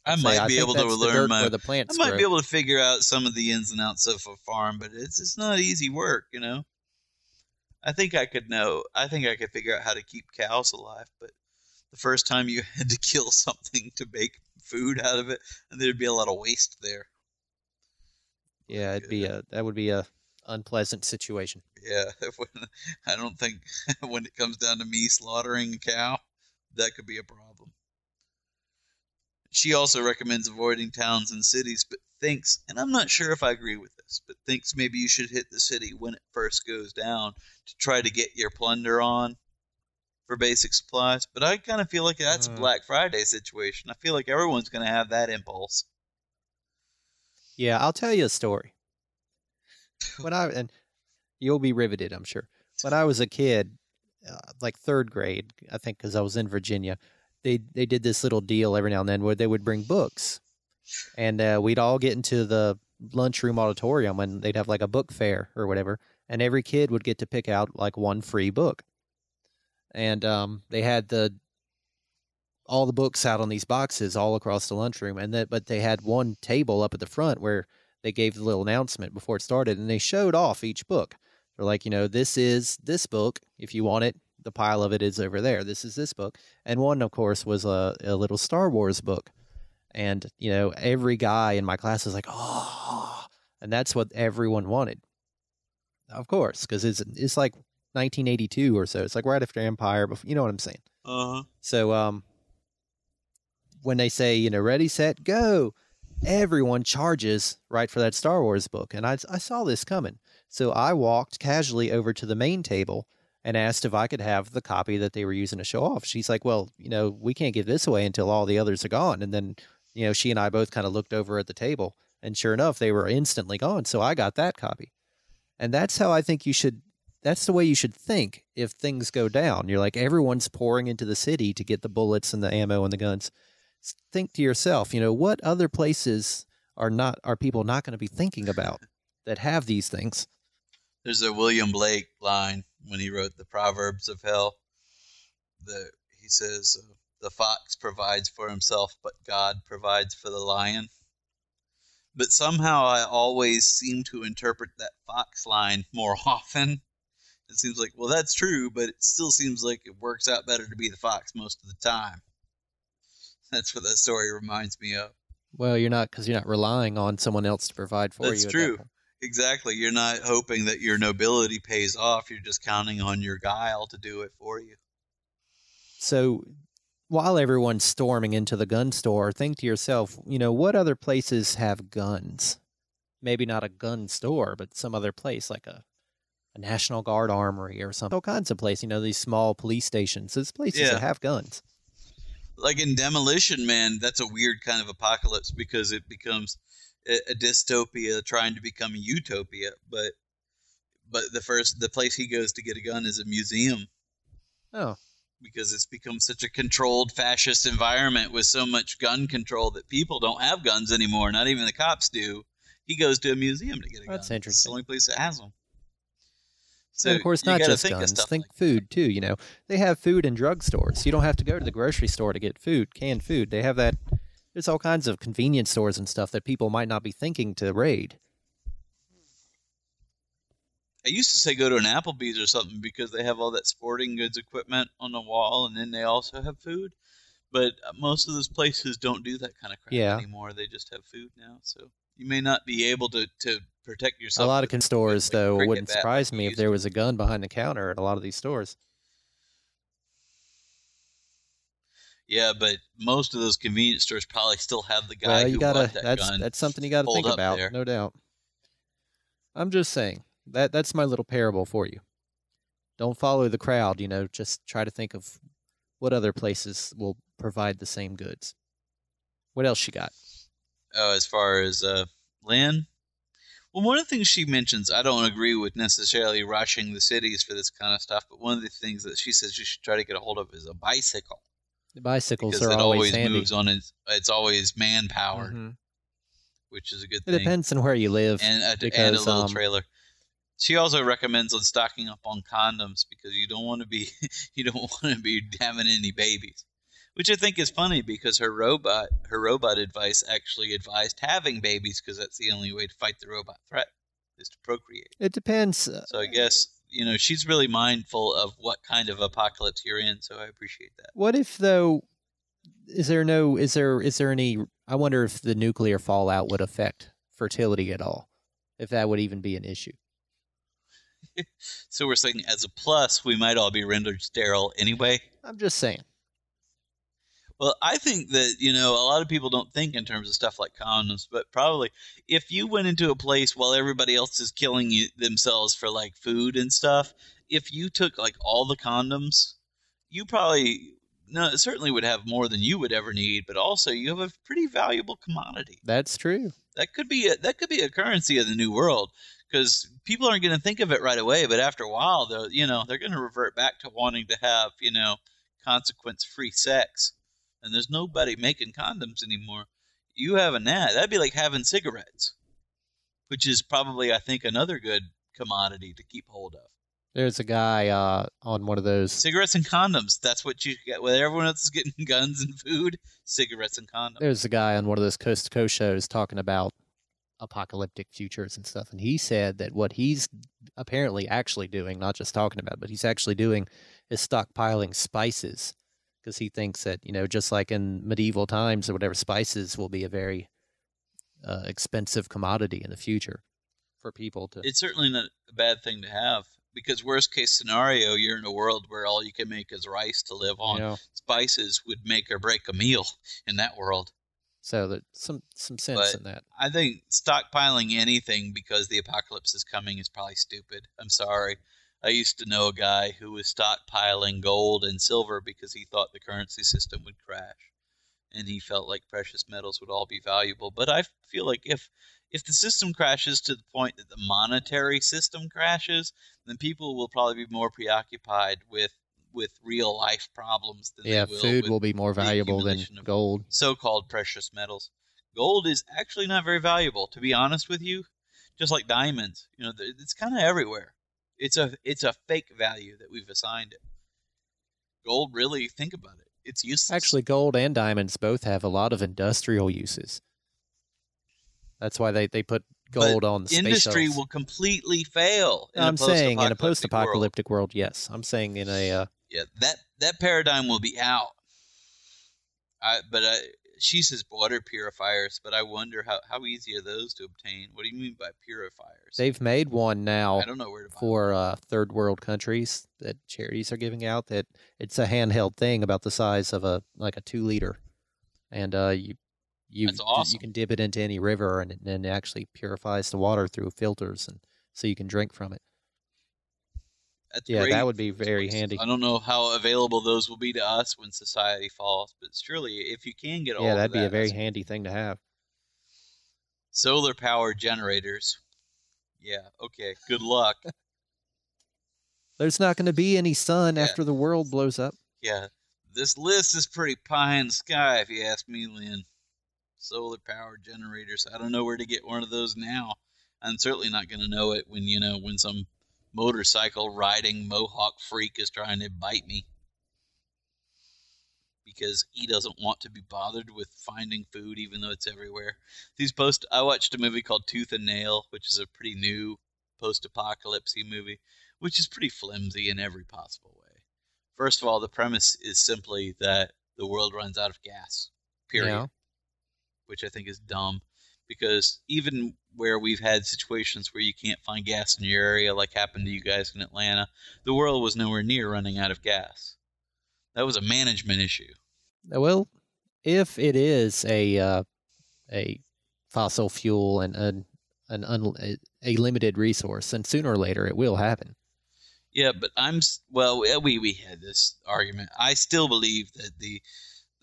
E: I
F: Say,
E: might be
F: think
E: able to learn my
F: the
E: I might
F: grow.
E: be able to figure out some of the ins and outs of a farm, but it's it's not easy work, you know. I think I could know. I think I could figure out how to keep cows alive, but the first time you *laughs* had to kill something to make food out of it, and there'd be a lot of waste there.
F: Oh yeah, it'd be a that would be a unpleasant situation.
E: Yeah, *laughs* I don't think *laughs* when it comes down to me slaughtering a cow, that could be a problem. She also recommends avoiding towns and cities, but thinks, and I'm not sure if I agree with this, but thinks maybe you should hit the city when it first goes down to try to get your plunder on for basic supplies. But I kind of feel like that's a
F: Uh.
E: Black Friday situation. I feel like everyone's going to have that impulse.
F: Yeah, I'll tell you a story. *laughs* When I and you'll be riveted, I'm sure. When I was a kid, uh, like third grade, I think, because I was in Virginia, they they did this little deal every now and then where they would bring books, and uh, we'd all get into the lunchroom auditorium and they'd have like a book fair or whatever, and every kid would get to pick out like one free book, and um, they had the all the books out on these boxes all across the lunchroom, and that but they had one table up at the front where they gave the little announcement before it started, and they showed off each book. They're like, you know, this is this book. If you want it, the pile of it is over there. This is this book, and one, of course, was a, a little Star Wars book. And you know, every guy in my class was like, oh, and that's what everyone wanted. Of course, because it's it's like 1982 or so. It's like right after Empire. Before, you know what I'm saying?
E: Uh huh.
F: So um when they say, you know, ready, set, go, everyone charges right for that Star Wars book. And I, I saw this coming. So I walked casually over to the main table and asked if I could have the copy that they were using to show off. She's like, well, you know, we can't give this away until all the others are gone. And then, you know, she and I both kind of looked over at the table. And sure enough, they were instantly gone. So I got that copy. And that's how I think you should that's the way you should think if things go down. You're like everyone's pouring into the city to get the bullets and the ammo and the guns. Think to yourself, you know, what other places are not are people not going to be thinking about that have these things?
E: There's a William Blake line when he wrote the Proverbs of Hell. The he says, uh, "The fox provides for himself, but God provides for the lion." But somehow I always seem to interpret that fox line more *laughs* often. It seems like, well, that's true, but it still seems like it works out better to be the fox most of the time. That's what that story reminds me of.
F: Well, you're not because you're not relying on someone else to provide for
E: That's
F: you. That's
E: true.
F: point.
E: Exactly. You're not hoping that your nobility pays off. You're just counting on your guile to do it for you.
F: So while everyone's storming into the gun store, think to yourself, you know, what other places have guns? Maybe not a gun store, but some other place like a, a National Guard armory or something. All kinds of places, you know, these small police stations. There's places
E: Yeah.
F: that have guns.
E: Like in Demolition Man, that's a weird kind of apocalypse because it becomes a, dystopia trying to become a utopia. But but the first the place he goes to get a gun is a museum
F: Oh,
E: because it's become such a controlled fascist environment with so much gun control that people don't have guns anymore. Not even the cops do. He goes to a museum to get a gun.
F: That's
E: It's the only place that has them.
F: So, of course, not just
E: think
F: guns. Think
E: like
F: food too. You know, they have food in drugstores. You don't have to go to the grocery store to get food, canned food. They have that. There's all kinds of convenience stores and stuff that people might not be thinking to raid.
E: I used to say go to an Applebee's or something because they have all that sporting goods equipment on the wall, and then they also have food. But uh, most of those places don't do that kind of crap
F: Yeah.
E: anymore. They just have food now, so you may not be able to to protect yourself.
F: A lot of stores, though, wouldn't surprise me if there was a gun behind the counter at a lot of these stores.
E: Yeah, but most of those convenience stores probably still have the guy
F: well,
E: who
F: you gotta.
E: that
F: That's
E: gun.
F: that's something you got to think about,
E: there.
F: no doubt. I'm just saying that that's my little parable for you. Don't follow the crowd. You know, just try to think of what other places will provide the same goods. What else you got?
E: Oh, as far as uh, Lynn, well, one of the things she mentions, I don't agree with necessarily rushing the cities for this kind of stuff, but one of the things that she says you should try to get a hold of is a bicycle
F: bicycles
E: because
F: are
E: it
F: always,
E: always
F: handy.
E: moves on its. It's always man powered,
F: Mhm.
E: which is a good thing.
F: It
E: thing.
F: depends on where you live.
E: and a, and a little
F: um,
E: trailer. She also recommends on stocking up on condoms because you don't want to be *laughs* you don't want to be having any babies, which I think is funny because her robot her robot advice actually advised having babies because that's the only way to fight the robot threat is to procreate.
F: It depends. uh,
E: So I guess you know she's really mindful of what kind of apocalypse you're in. So I appreciate that.
F: What if though? Is there no? Is there? Is there any? I wonder if the nuclear fallout would affect fertility at all. If that would even be an issue. *laughs*
E: So we're saying as a plus, we might all be rendered sterile anyway.
F: I'm just saying.
E: Well, I think that, you know, a lot of people don't think in terms of stuff like condoms, but probably if you went into a place while everybody else is killing you, themselves for like food and stuff, if you took like all the condoms, you probably no, certainly would have more than you would ever need, but also you have a pretty valuable commodity.
F: That's true.
E: That could be a, that could be a currency of the new world because people aren't going to think of it right away, but after a while, though, you know, they're going to revert back to wanting to have, you know, consequence-free sex, and there's nobody making condoms anymore. You have having that, that'd be like having cigarettes, which is probably, I think, another good commodity to keep hold of.
F: There's a guy uh, on one of those.
E: Cigarettes and condoms. That's what you get. When everyone else is getting *laughs* guns and food, cigarettes and condoms.
F: There's a guy on one of those coast to coast shows talking about apocalyptic futures and stuff, and he said that what he's apparently actually doing, not just talking about, but he's actually doing, is stockpiling spices because he thinks that you know, just like in medieval times or whatever, spices will be a very uh, expensive commodity in the future for people to.
E: it's certainly not a bad thing to have because worst case scenario you're in a world where all you can make is rice to live on spices would make or break a meal in that world
F: so that some some sense
E: But-
F: in that.
E: i think stockpiling anything because the apocalypse is coming is probably stupid i'm sorry i used to know a guy who was stockpiling gold and silver because he thought the currency system would crash and he felt like precious metals would all be valuable but i feel like if if the system crashes to the point that the monetary system crashes, then people will probably be more preoccupied with with real life problems than
F: Yeah,
E: they will
F: food will be more valuable than gold.
E: so-called precious metals. Gold is actually not very valuable, to be honest with you. Just like diamonds, you know, it's kind of everywhere. It's a it's a fake value that we've assigned it. Gold, really, think about it. It's useless.
F: Actually, gold and diamonds both have a lot of industrial uses. That's why they, they put
E: But
F: gold on the
E: industry will completely fail. In
F: I'm
E: a
F: saying in a
E: post-apocalyptic world.
F: world. yes. I'm saying in a uh,
E: yeah, that that paradigm will be out. I, but I, she says water purifiers, but I wonder how, how easy are those to obtain? What do you mean by purifiers?
F: they've made one now
E: I don't know where to
F: for uh, third world countries that charities are giving out. That it's a handheld thing about the size of a like a two liter, and uh, you you
E: That's
F: you can dip it into any river, and it, and it actually purifies the water through filters, and so you can drink from it.
E: That's
F: Yeah,
E: great
F: that would be very handy.
E: I don't know how available those will be to us when society falls, but surely if you can get all
F: yeah, that'd be a very handy thing to have.
E: solar power generators. Yeah, okay. Good luck. *laughs*
F: There's not going to be any sun
E: Yeah.
F: after the world blows up.
E: yeah, this list is pretty pie in the sky, if you ask me, Lynn. Solar power generators. I don't know where to get one of those now. I'm certainly not going to know it when you know when some motorcycle riding mohawk freak is trying to bite me because he doesn't want to be bothered with finding food even though it's everywhere. These post I watched a movie called Tooth and Nail, which is a pretty new post-apocalypse movie, which is pretty flimsy in every possible way. First of all, the premise is simply that the world runs out of gas. Period.
F: Yeah.
E: Which I think is dumb because even where we've had situations where you can't find gas in your area, like happened to you guys in Atlanta, the world was nowhere near running out of gas. That was a management issue.
F: Well, if it is a uh, a fossil fuel and an an un, a limited resource, then sooner or later it will happen.
E: Yeah, but I'm well. We we had this argument. I still believe that the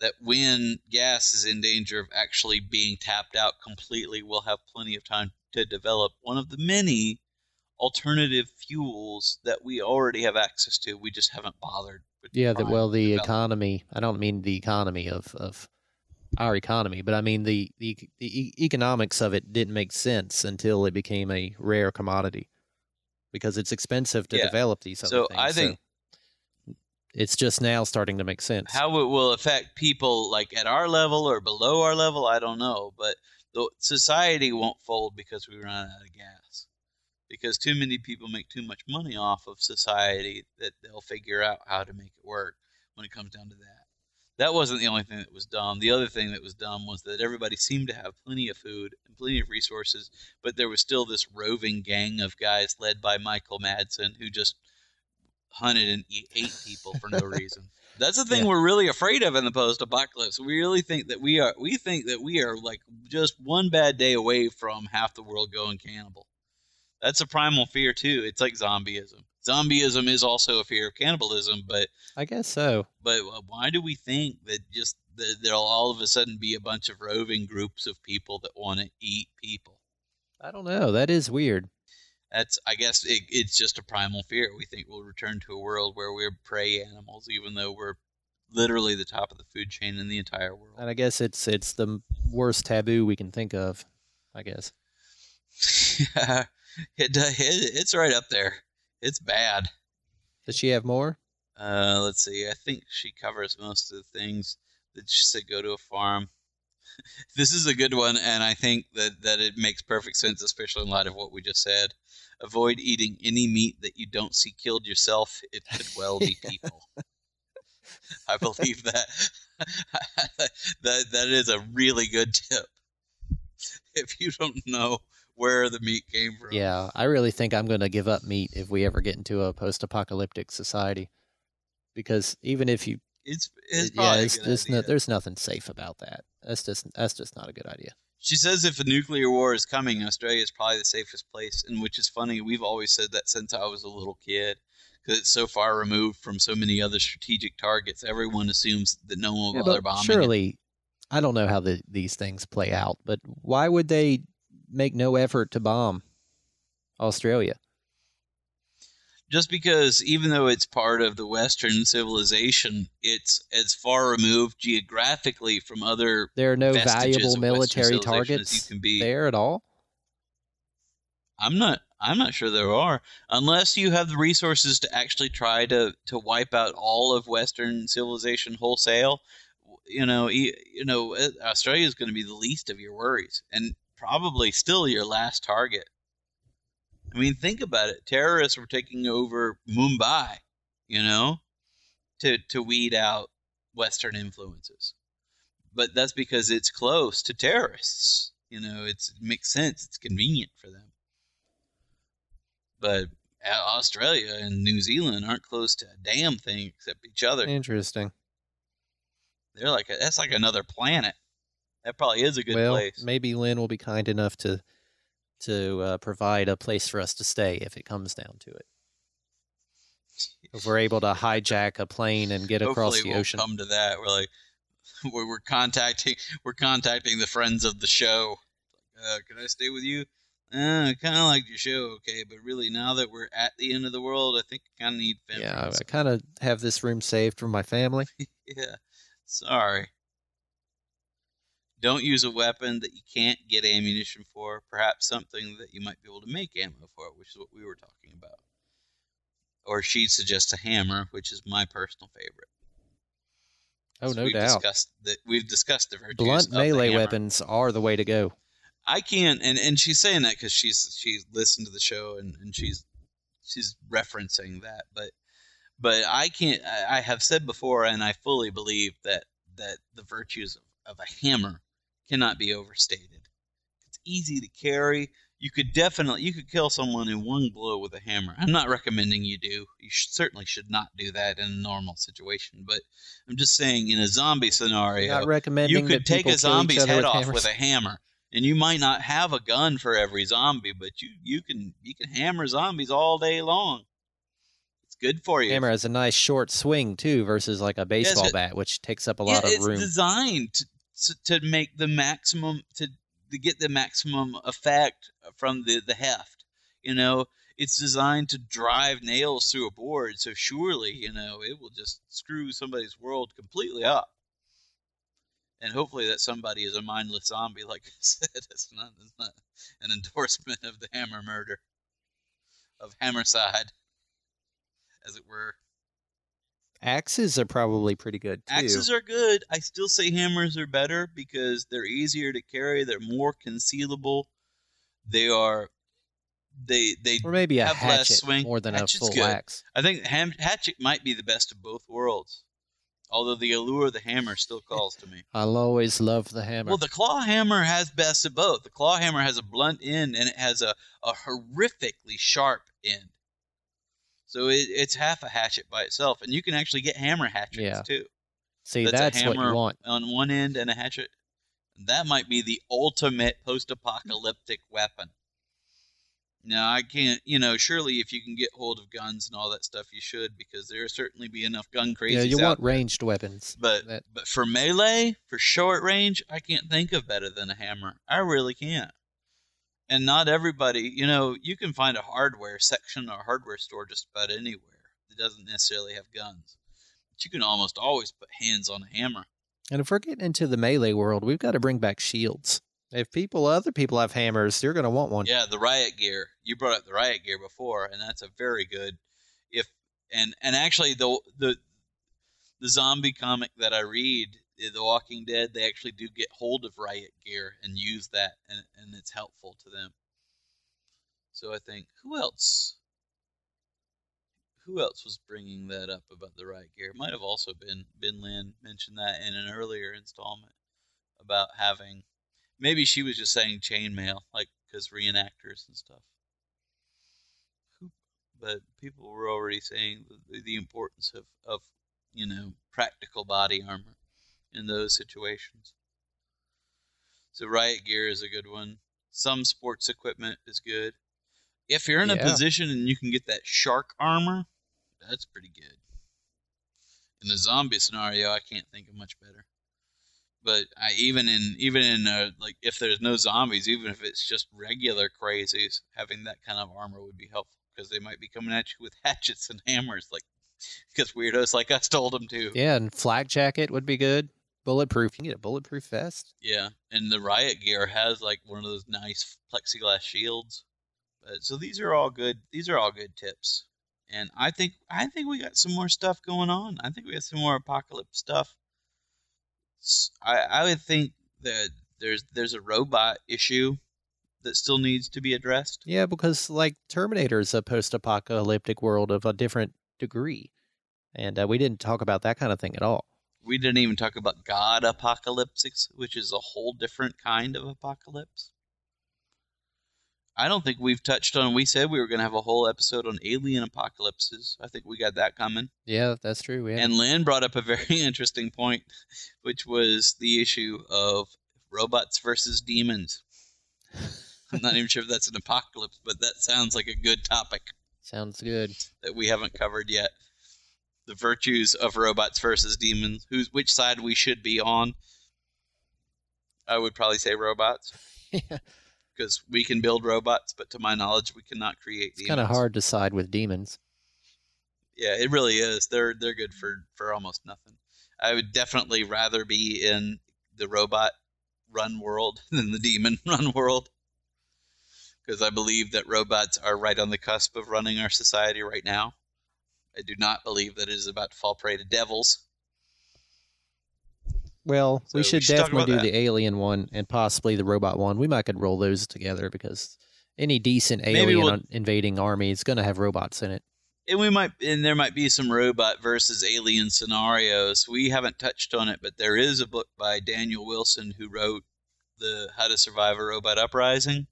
E: that when gas is in danger of actually being tapped out completely, we'll have plenty of time to develop one of the many alternative fuels that we already have access to. We just haven't bothered. with
F: Yeah, the, well, the economy. I don't mean the economy of of our economy, but I mean the the the economics of it didn't make sense until it became a rare commodity because it's expensive to
E: Yeah.
F: develop these other
E: So
F: things.
E: I think
F: it's just now starting to make sense.
E: How it will affect people like at our level or below our level, I don't know. But the society won't fold because we run out of gas. Because too many people make too much money off of society that they'll figure out how to make it work when it comes down to that. That wasn't the only thing that was dumb. The other thing that was dumb was that everybody seemed to have plenty of food and plenty of resources, but there was still this roving gang of guys led by Michael Madsen who just hunted and e- ate people for no *laughs* reason. That's the thing
F: Yeah.
E: we're really afraid of in the post-apocalypse. We really think that we are. We think that we are like just one bad day away from half the world going cannibal. That's a primal fear too. It's like zombieism. Zombieism is also a fear of cannibalism, but
F: I guess so.
E: but uh, why do we think that just that there'll all of a sudden be a bunch of roving groups of people that want to eat people?
F: I don't know. That is weird.
E: That's I guess it, it's just a primal fear. We think we'll return to a world where we're prey animals, even though we're literally the top of the food chain in the entire world.
F: And I guess it's it's the worst taboo we can think of. I guess.
E: yeah, *laughs* it, it it's right up there. It's bad.
F: Does she have more?
E: Uh, let's see. I think she covers most of the things that she said. Go to a farm. This is a good one, and I think that that it makes perfect sense, especially in light of what we just said. Avoid eating any meat that you don't see killed yourself. It could well be *laughs* people. I believe that *laughs* that that is a really good tip. If you don't know where the meat came from,
F: Yeah, I really think I'm going to give up meat if we ever get into a post-apocalyptic society, because even if you,
E: it's it's
F: it- yeah, it's, no, there's nothing safe about that. That's just that's just not a good idea.
E: She says if a nuclear war is coming, Australia is probably the safest place, and which is funny. We've always said that since I was a little kid, because it's so far removed from so many other strategic targets. Everyone assumes that no one will
F: Yeah,
E: bother bombing. it.
F: surely, I don't know how the, these things play out, but why would they make no effort to bomb Australia?
E: Just because even though it's part of the Western civilization, it's as far removed geographically from other.
F: There are no valuable military targets
E: you can be.
F: there at all.
E: I'm not. I'm not sure there are, unless you have the resources to actually try to to wipe out all of Western civilization wholesale. You know, e- you know, uh, Australia is going to be the least of your worries, and probably still your last target. I mean, think about it. Terrorists were taking over Mumbai, you know, to to weed out Western influences. But that's because it's close to terrorists. You know, it's, it makes sense. It's convenient for them. But uh, Australia and New Zealand aren't close to a damn thing except each other.
F: Interesting.
E: They're like a, that's like another planet. That probably is a good
F: well,
E: place.
F: maybe Lynn will be kind enough to to uh, provide a place for us to stay if it comes down to it. If we're able to hijack a plane and get across
E: Hopefully,
F: the
E: we'll
F: ocean.
E: come to that. We're like, *laughs* we're, contacting, we're contacting the friends of the show. Uh, can I stay with you? Uh, I kind of like your show, okay, but really, now that we're at the end of the world, I think I kind of need for
F: Yeah, I kind of have this room saved for my family. *laughs*
E: Yeah, sorry. Don't use a weapon that you can't get ammunition for. Perhaps something that you might be able to make ammo for, which is what we were talking about. Or she suggests a hammer, which is my personal favorite.
F: Oh,
E: So
F: no
E: we've
F: doubt.
E: Discussed that we've discussed the virtues
F: Blunt
E: the
F: melee weapons are the way to go.
E: I can't, and, and she's saying that because she's she's listened to the show and, and she's she's referencing that, but but I can't. I, I have said before, and I fully believe that that the virtues of, of a hammer cannot be overstated. It's easy to carry. You could definitely you could kill someone in one blow with a hammer. I'm not recommending you do. You should, certainly should not do that in a normal situation. But I'm just saying, in a zombie scenario,
F: Not recommending
E: you could take a zombie's head
F: with
E: off
F: hammers.
E: with a hammer, and you might not have a gun for every zombie, but you you can you can hammer zombies all day long. It's good for you.
F: hammer has a nice short swing too, versus like a baseball
E: it-
F: bat, which takes up a
E: yeah,
F: lot of
E: it's
F: room.
E: designed to, to to make the maximum to to get the maximum effect from the the heft. You know, it's designed to drive nails through a board, so surely you know it will just screw somebody's world completely up. And hopefully that somebody is a mindless zombie, like I *laughs* said. It's not, it's not an endorsement of the hammer murder, of Hammerside, as it were.
F: Axes are probably pretty good too.
E: Axes are good. I still say hammers are better because they're easier to carry. They're more concealable. They are. They they.
F: or maybe a
E: have less
F: hatchet
E: swing.
F: more than
E: Hatchet's
F: a full
E: good.
F: axe.
E: I think ham, hatchet might be the best of both worlds. Although the allure of the hammer still *laughs* calls to me.
F: I'll always love the hammer.
E: Well, the claw hammer has best of both. The claw hammer has a blunt end and it has a, a horrifically sharp end. So it, it's half a hatchet by itself, and you can actually get hammer hatchets
F: Yeah.
E: too.
F: See,
E: that's,
F: that's,
E: a
F: what
E: hammer
F: you want.
E: on one end and a hatchet. That might be the ultimate post-apocalyptic weapon. Now I can't, you know, surely if you can get hold of guns and all that stuff, you should because there will certainly be enough gun crazies
F: Yeah, you want
E: there.
F: ranged weapons.
E: But
F: that-
E: but for melee, for short range, I can't think of better than a hammer. I really can't. And not everybody, you know, you can find a hardware section or hardware store just about anywhere that doesn't necessarily have guns. But you can almost always put hands on a hammer.
F: And if we're getting into the melee world, we've got to bring back shields. If people, other people have hammers, they're going to want one.
E: Yeah, the riot gear. You brought up the riot gear before, and that's a very good. If and and actually the the the zombie comic that I read, The Walking Dead, they actually do get hold of riot gear and use that, and and it's helpful to them. So I think who else? Who else was bringing that up about the riot gear? It might have also been Ben Lin mentioned that in an earlier installment about having maybe she was just saying chainmail, like because reenactors and stuff. But people were already saying the, the importance of, of, you know, practical body armor in those situations. So riot gear is a good one. Some sports equipment is good. If you're in a position and you can get that shark armor, that's pretty good. In the zombie scenario, I can't think of much better but I, even in even in uh, like if there's no zombies, even if it's just regular crazies, having that kind of armor would be helpful because they might be coming at you with *laughs* hatchets and hammers, like because weirdos like us told them to.
F: Yeah, and flak jacket would be good. Bulletproof. You can get a bulletproof vest.
E: Yeah, and the riot gear has like one of those nice plexiglass shields. But, so these are all good. These are all good tips, and I think I think we got some more stuff going on. I think we got some more apocalypse stuff. I I would think that there's there's a robot issue that still needs to be addressed.
F: Yeah, because like Terminator is a post-apocalyptic world of a different degree, and uh, we didn't talk about that kind of thing at all.
E: We didn't even talk about God apocalyptics, which is a whole different kind of apocalypse. I don't think we've touched on. We said we were going to have a whole episode on alien apocalypses. I think we got that coming.
F: Yeah, that's true. We
E: And Lynn brought up a very *laughs* interesting point, which was the issue of robots versus demons. I'm not even sure if that's an apocalypse, but that sounds like a good topic
F: sounds good.
E: that we haven't covered yet. The virtues of robots versus demons, who's which side we should be on. I would probably say robots *laughs*
F: Yeah,
E: because we can build robots, but to my knowledge, we cannot create
F: it's kind of hard to side with demons.
E: Yeah, it really is. They're they're good for for almost nothing. I would definitely rather be in the robot run world *laughs* than the demon *laughs* run world. Because I believe that robots are right on the cusp of running our society right now. I do not believe that it is about to fall prey to devils.
F: Well,
E: So
F: we
E: we
F: should
E: should
F: definitely do
E: that.
F: the alien one and possibly the robot one. We might could roll those together because any decent alien
E: we'll-
F: invading army is going to have robots in it.
E: and we might and there might be some robot versus alien scenarios we haven't touched on it but there is a book by daniel wilson who wrote the how to survive a robot uprising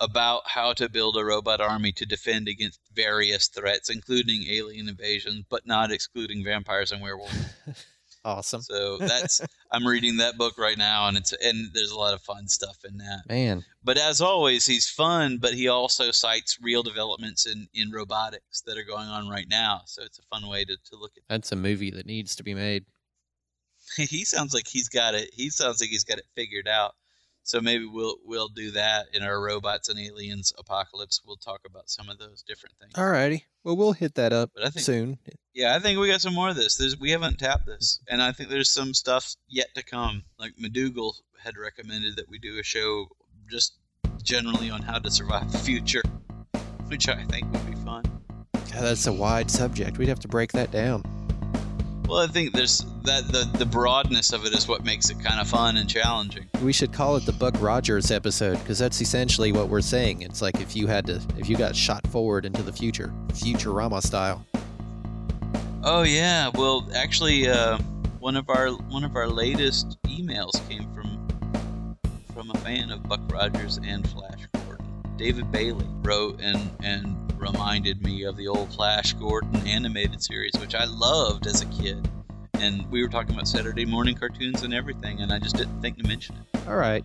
E: about how to build a robot army to defend against various threats including alien invasion but not excluding vampires and werewolves *laughs*
F: Awesome.
E: so that's *laughs* i'm reading that book right now and it's and there's a lot of fun stuff in that
F: Man,
E: but as always, he's fun, but he also cites real developments in, in robotics that are going on right now. So it's a fun way to, to look at
F: that's a movie that needs to be made. *laughs*
E: he sounds like he's got it he sounds like he's got it figured out. So maybe we'll we'll do that in our robots and aliens apocalypse. We'll talk about some of those different things.
F: Alrighty. Well, we'll hit that up
E: But I think-
F: soon.
E: Yeah, I think we got some more of this. There's we haven't tapped this, and I think there's some stuff yet to come. Like McDougal had recommended that we do a show just generally on how to survive the future, which I think would be fun.
F: God, that's a wide subject. We'd have to break that down.
E: Well, I think there's that the the broadness of it is what makes it kind of fun and challenging.
F: We should call it the Buck Rogers episode because that's essentially what we're saying. It's like if you had to, if you got shot forward into the future, Futurama style.
E: Oh yeah, well actually, uh, one of our one of our latest emails came from from a fan of Buck Rogers and Flash Gordon. David Bailey wrote and and reminded me of the old Flash Gordon animated series, which I loved as a kid. And we were talking about Saturday morning cartoons and everything, and I just didn't think to mention it.
F: All right.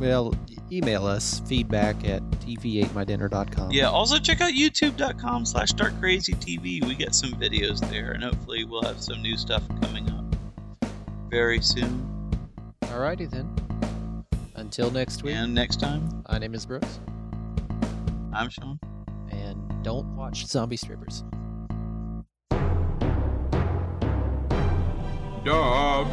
F: Well, email us feedback at tvatemydinner.com.
E: Yeah. Also, check out YouTube.com slash DarkCrazyTV. We get some videos there, and hopefully, we'll have some new stuff coming up very soon.
F: Alrighty then. Until next week.
E: And next time,
F: My name is Brooks,
E: I'm Sean
F: don't watch zombie strippers.
G: Dog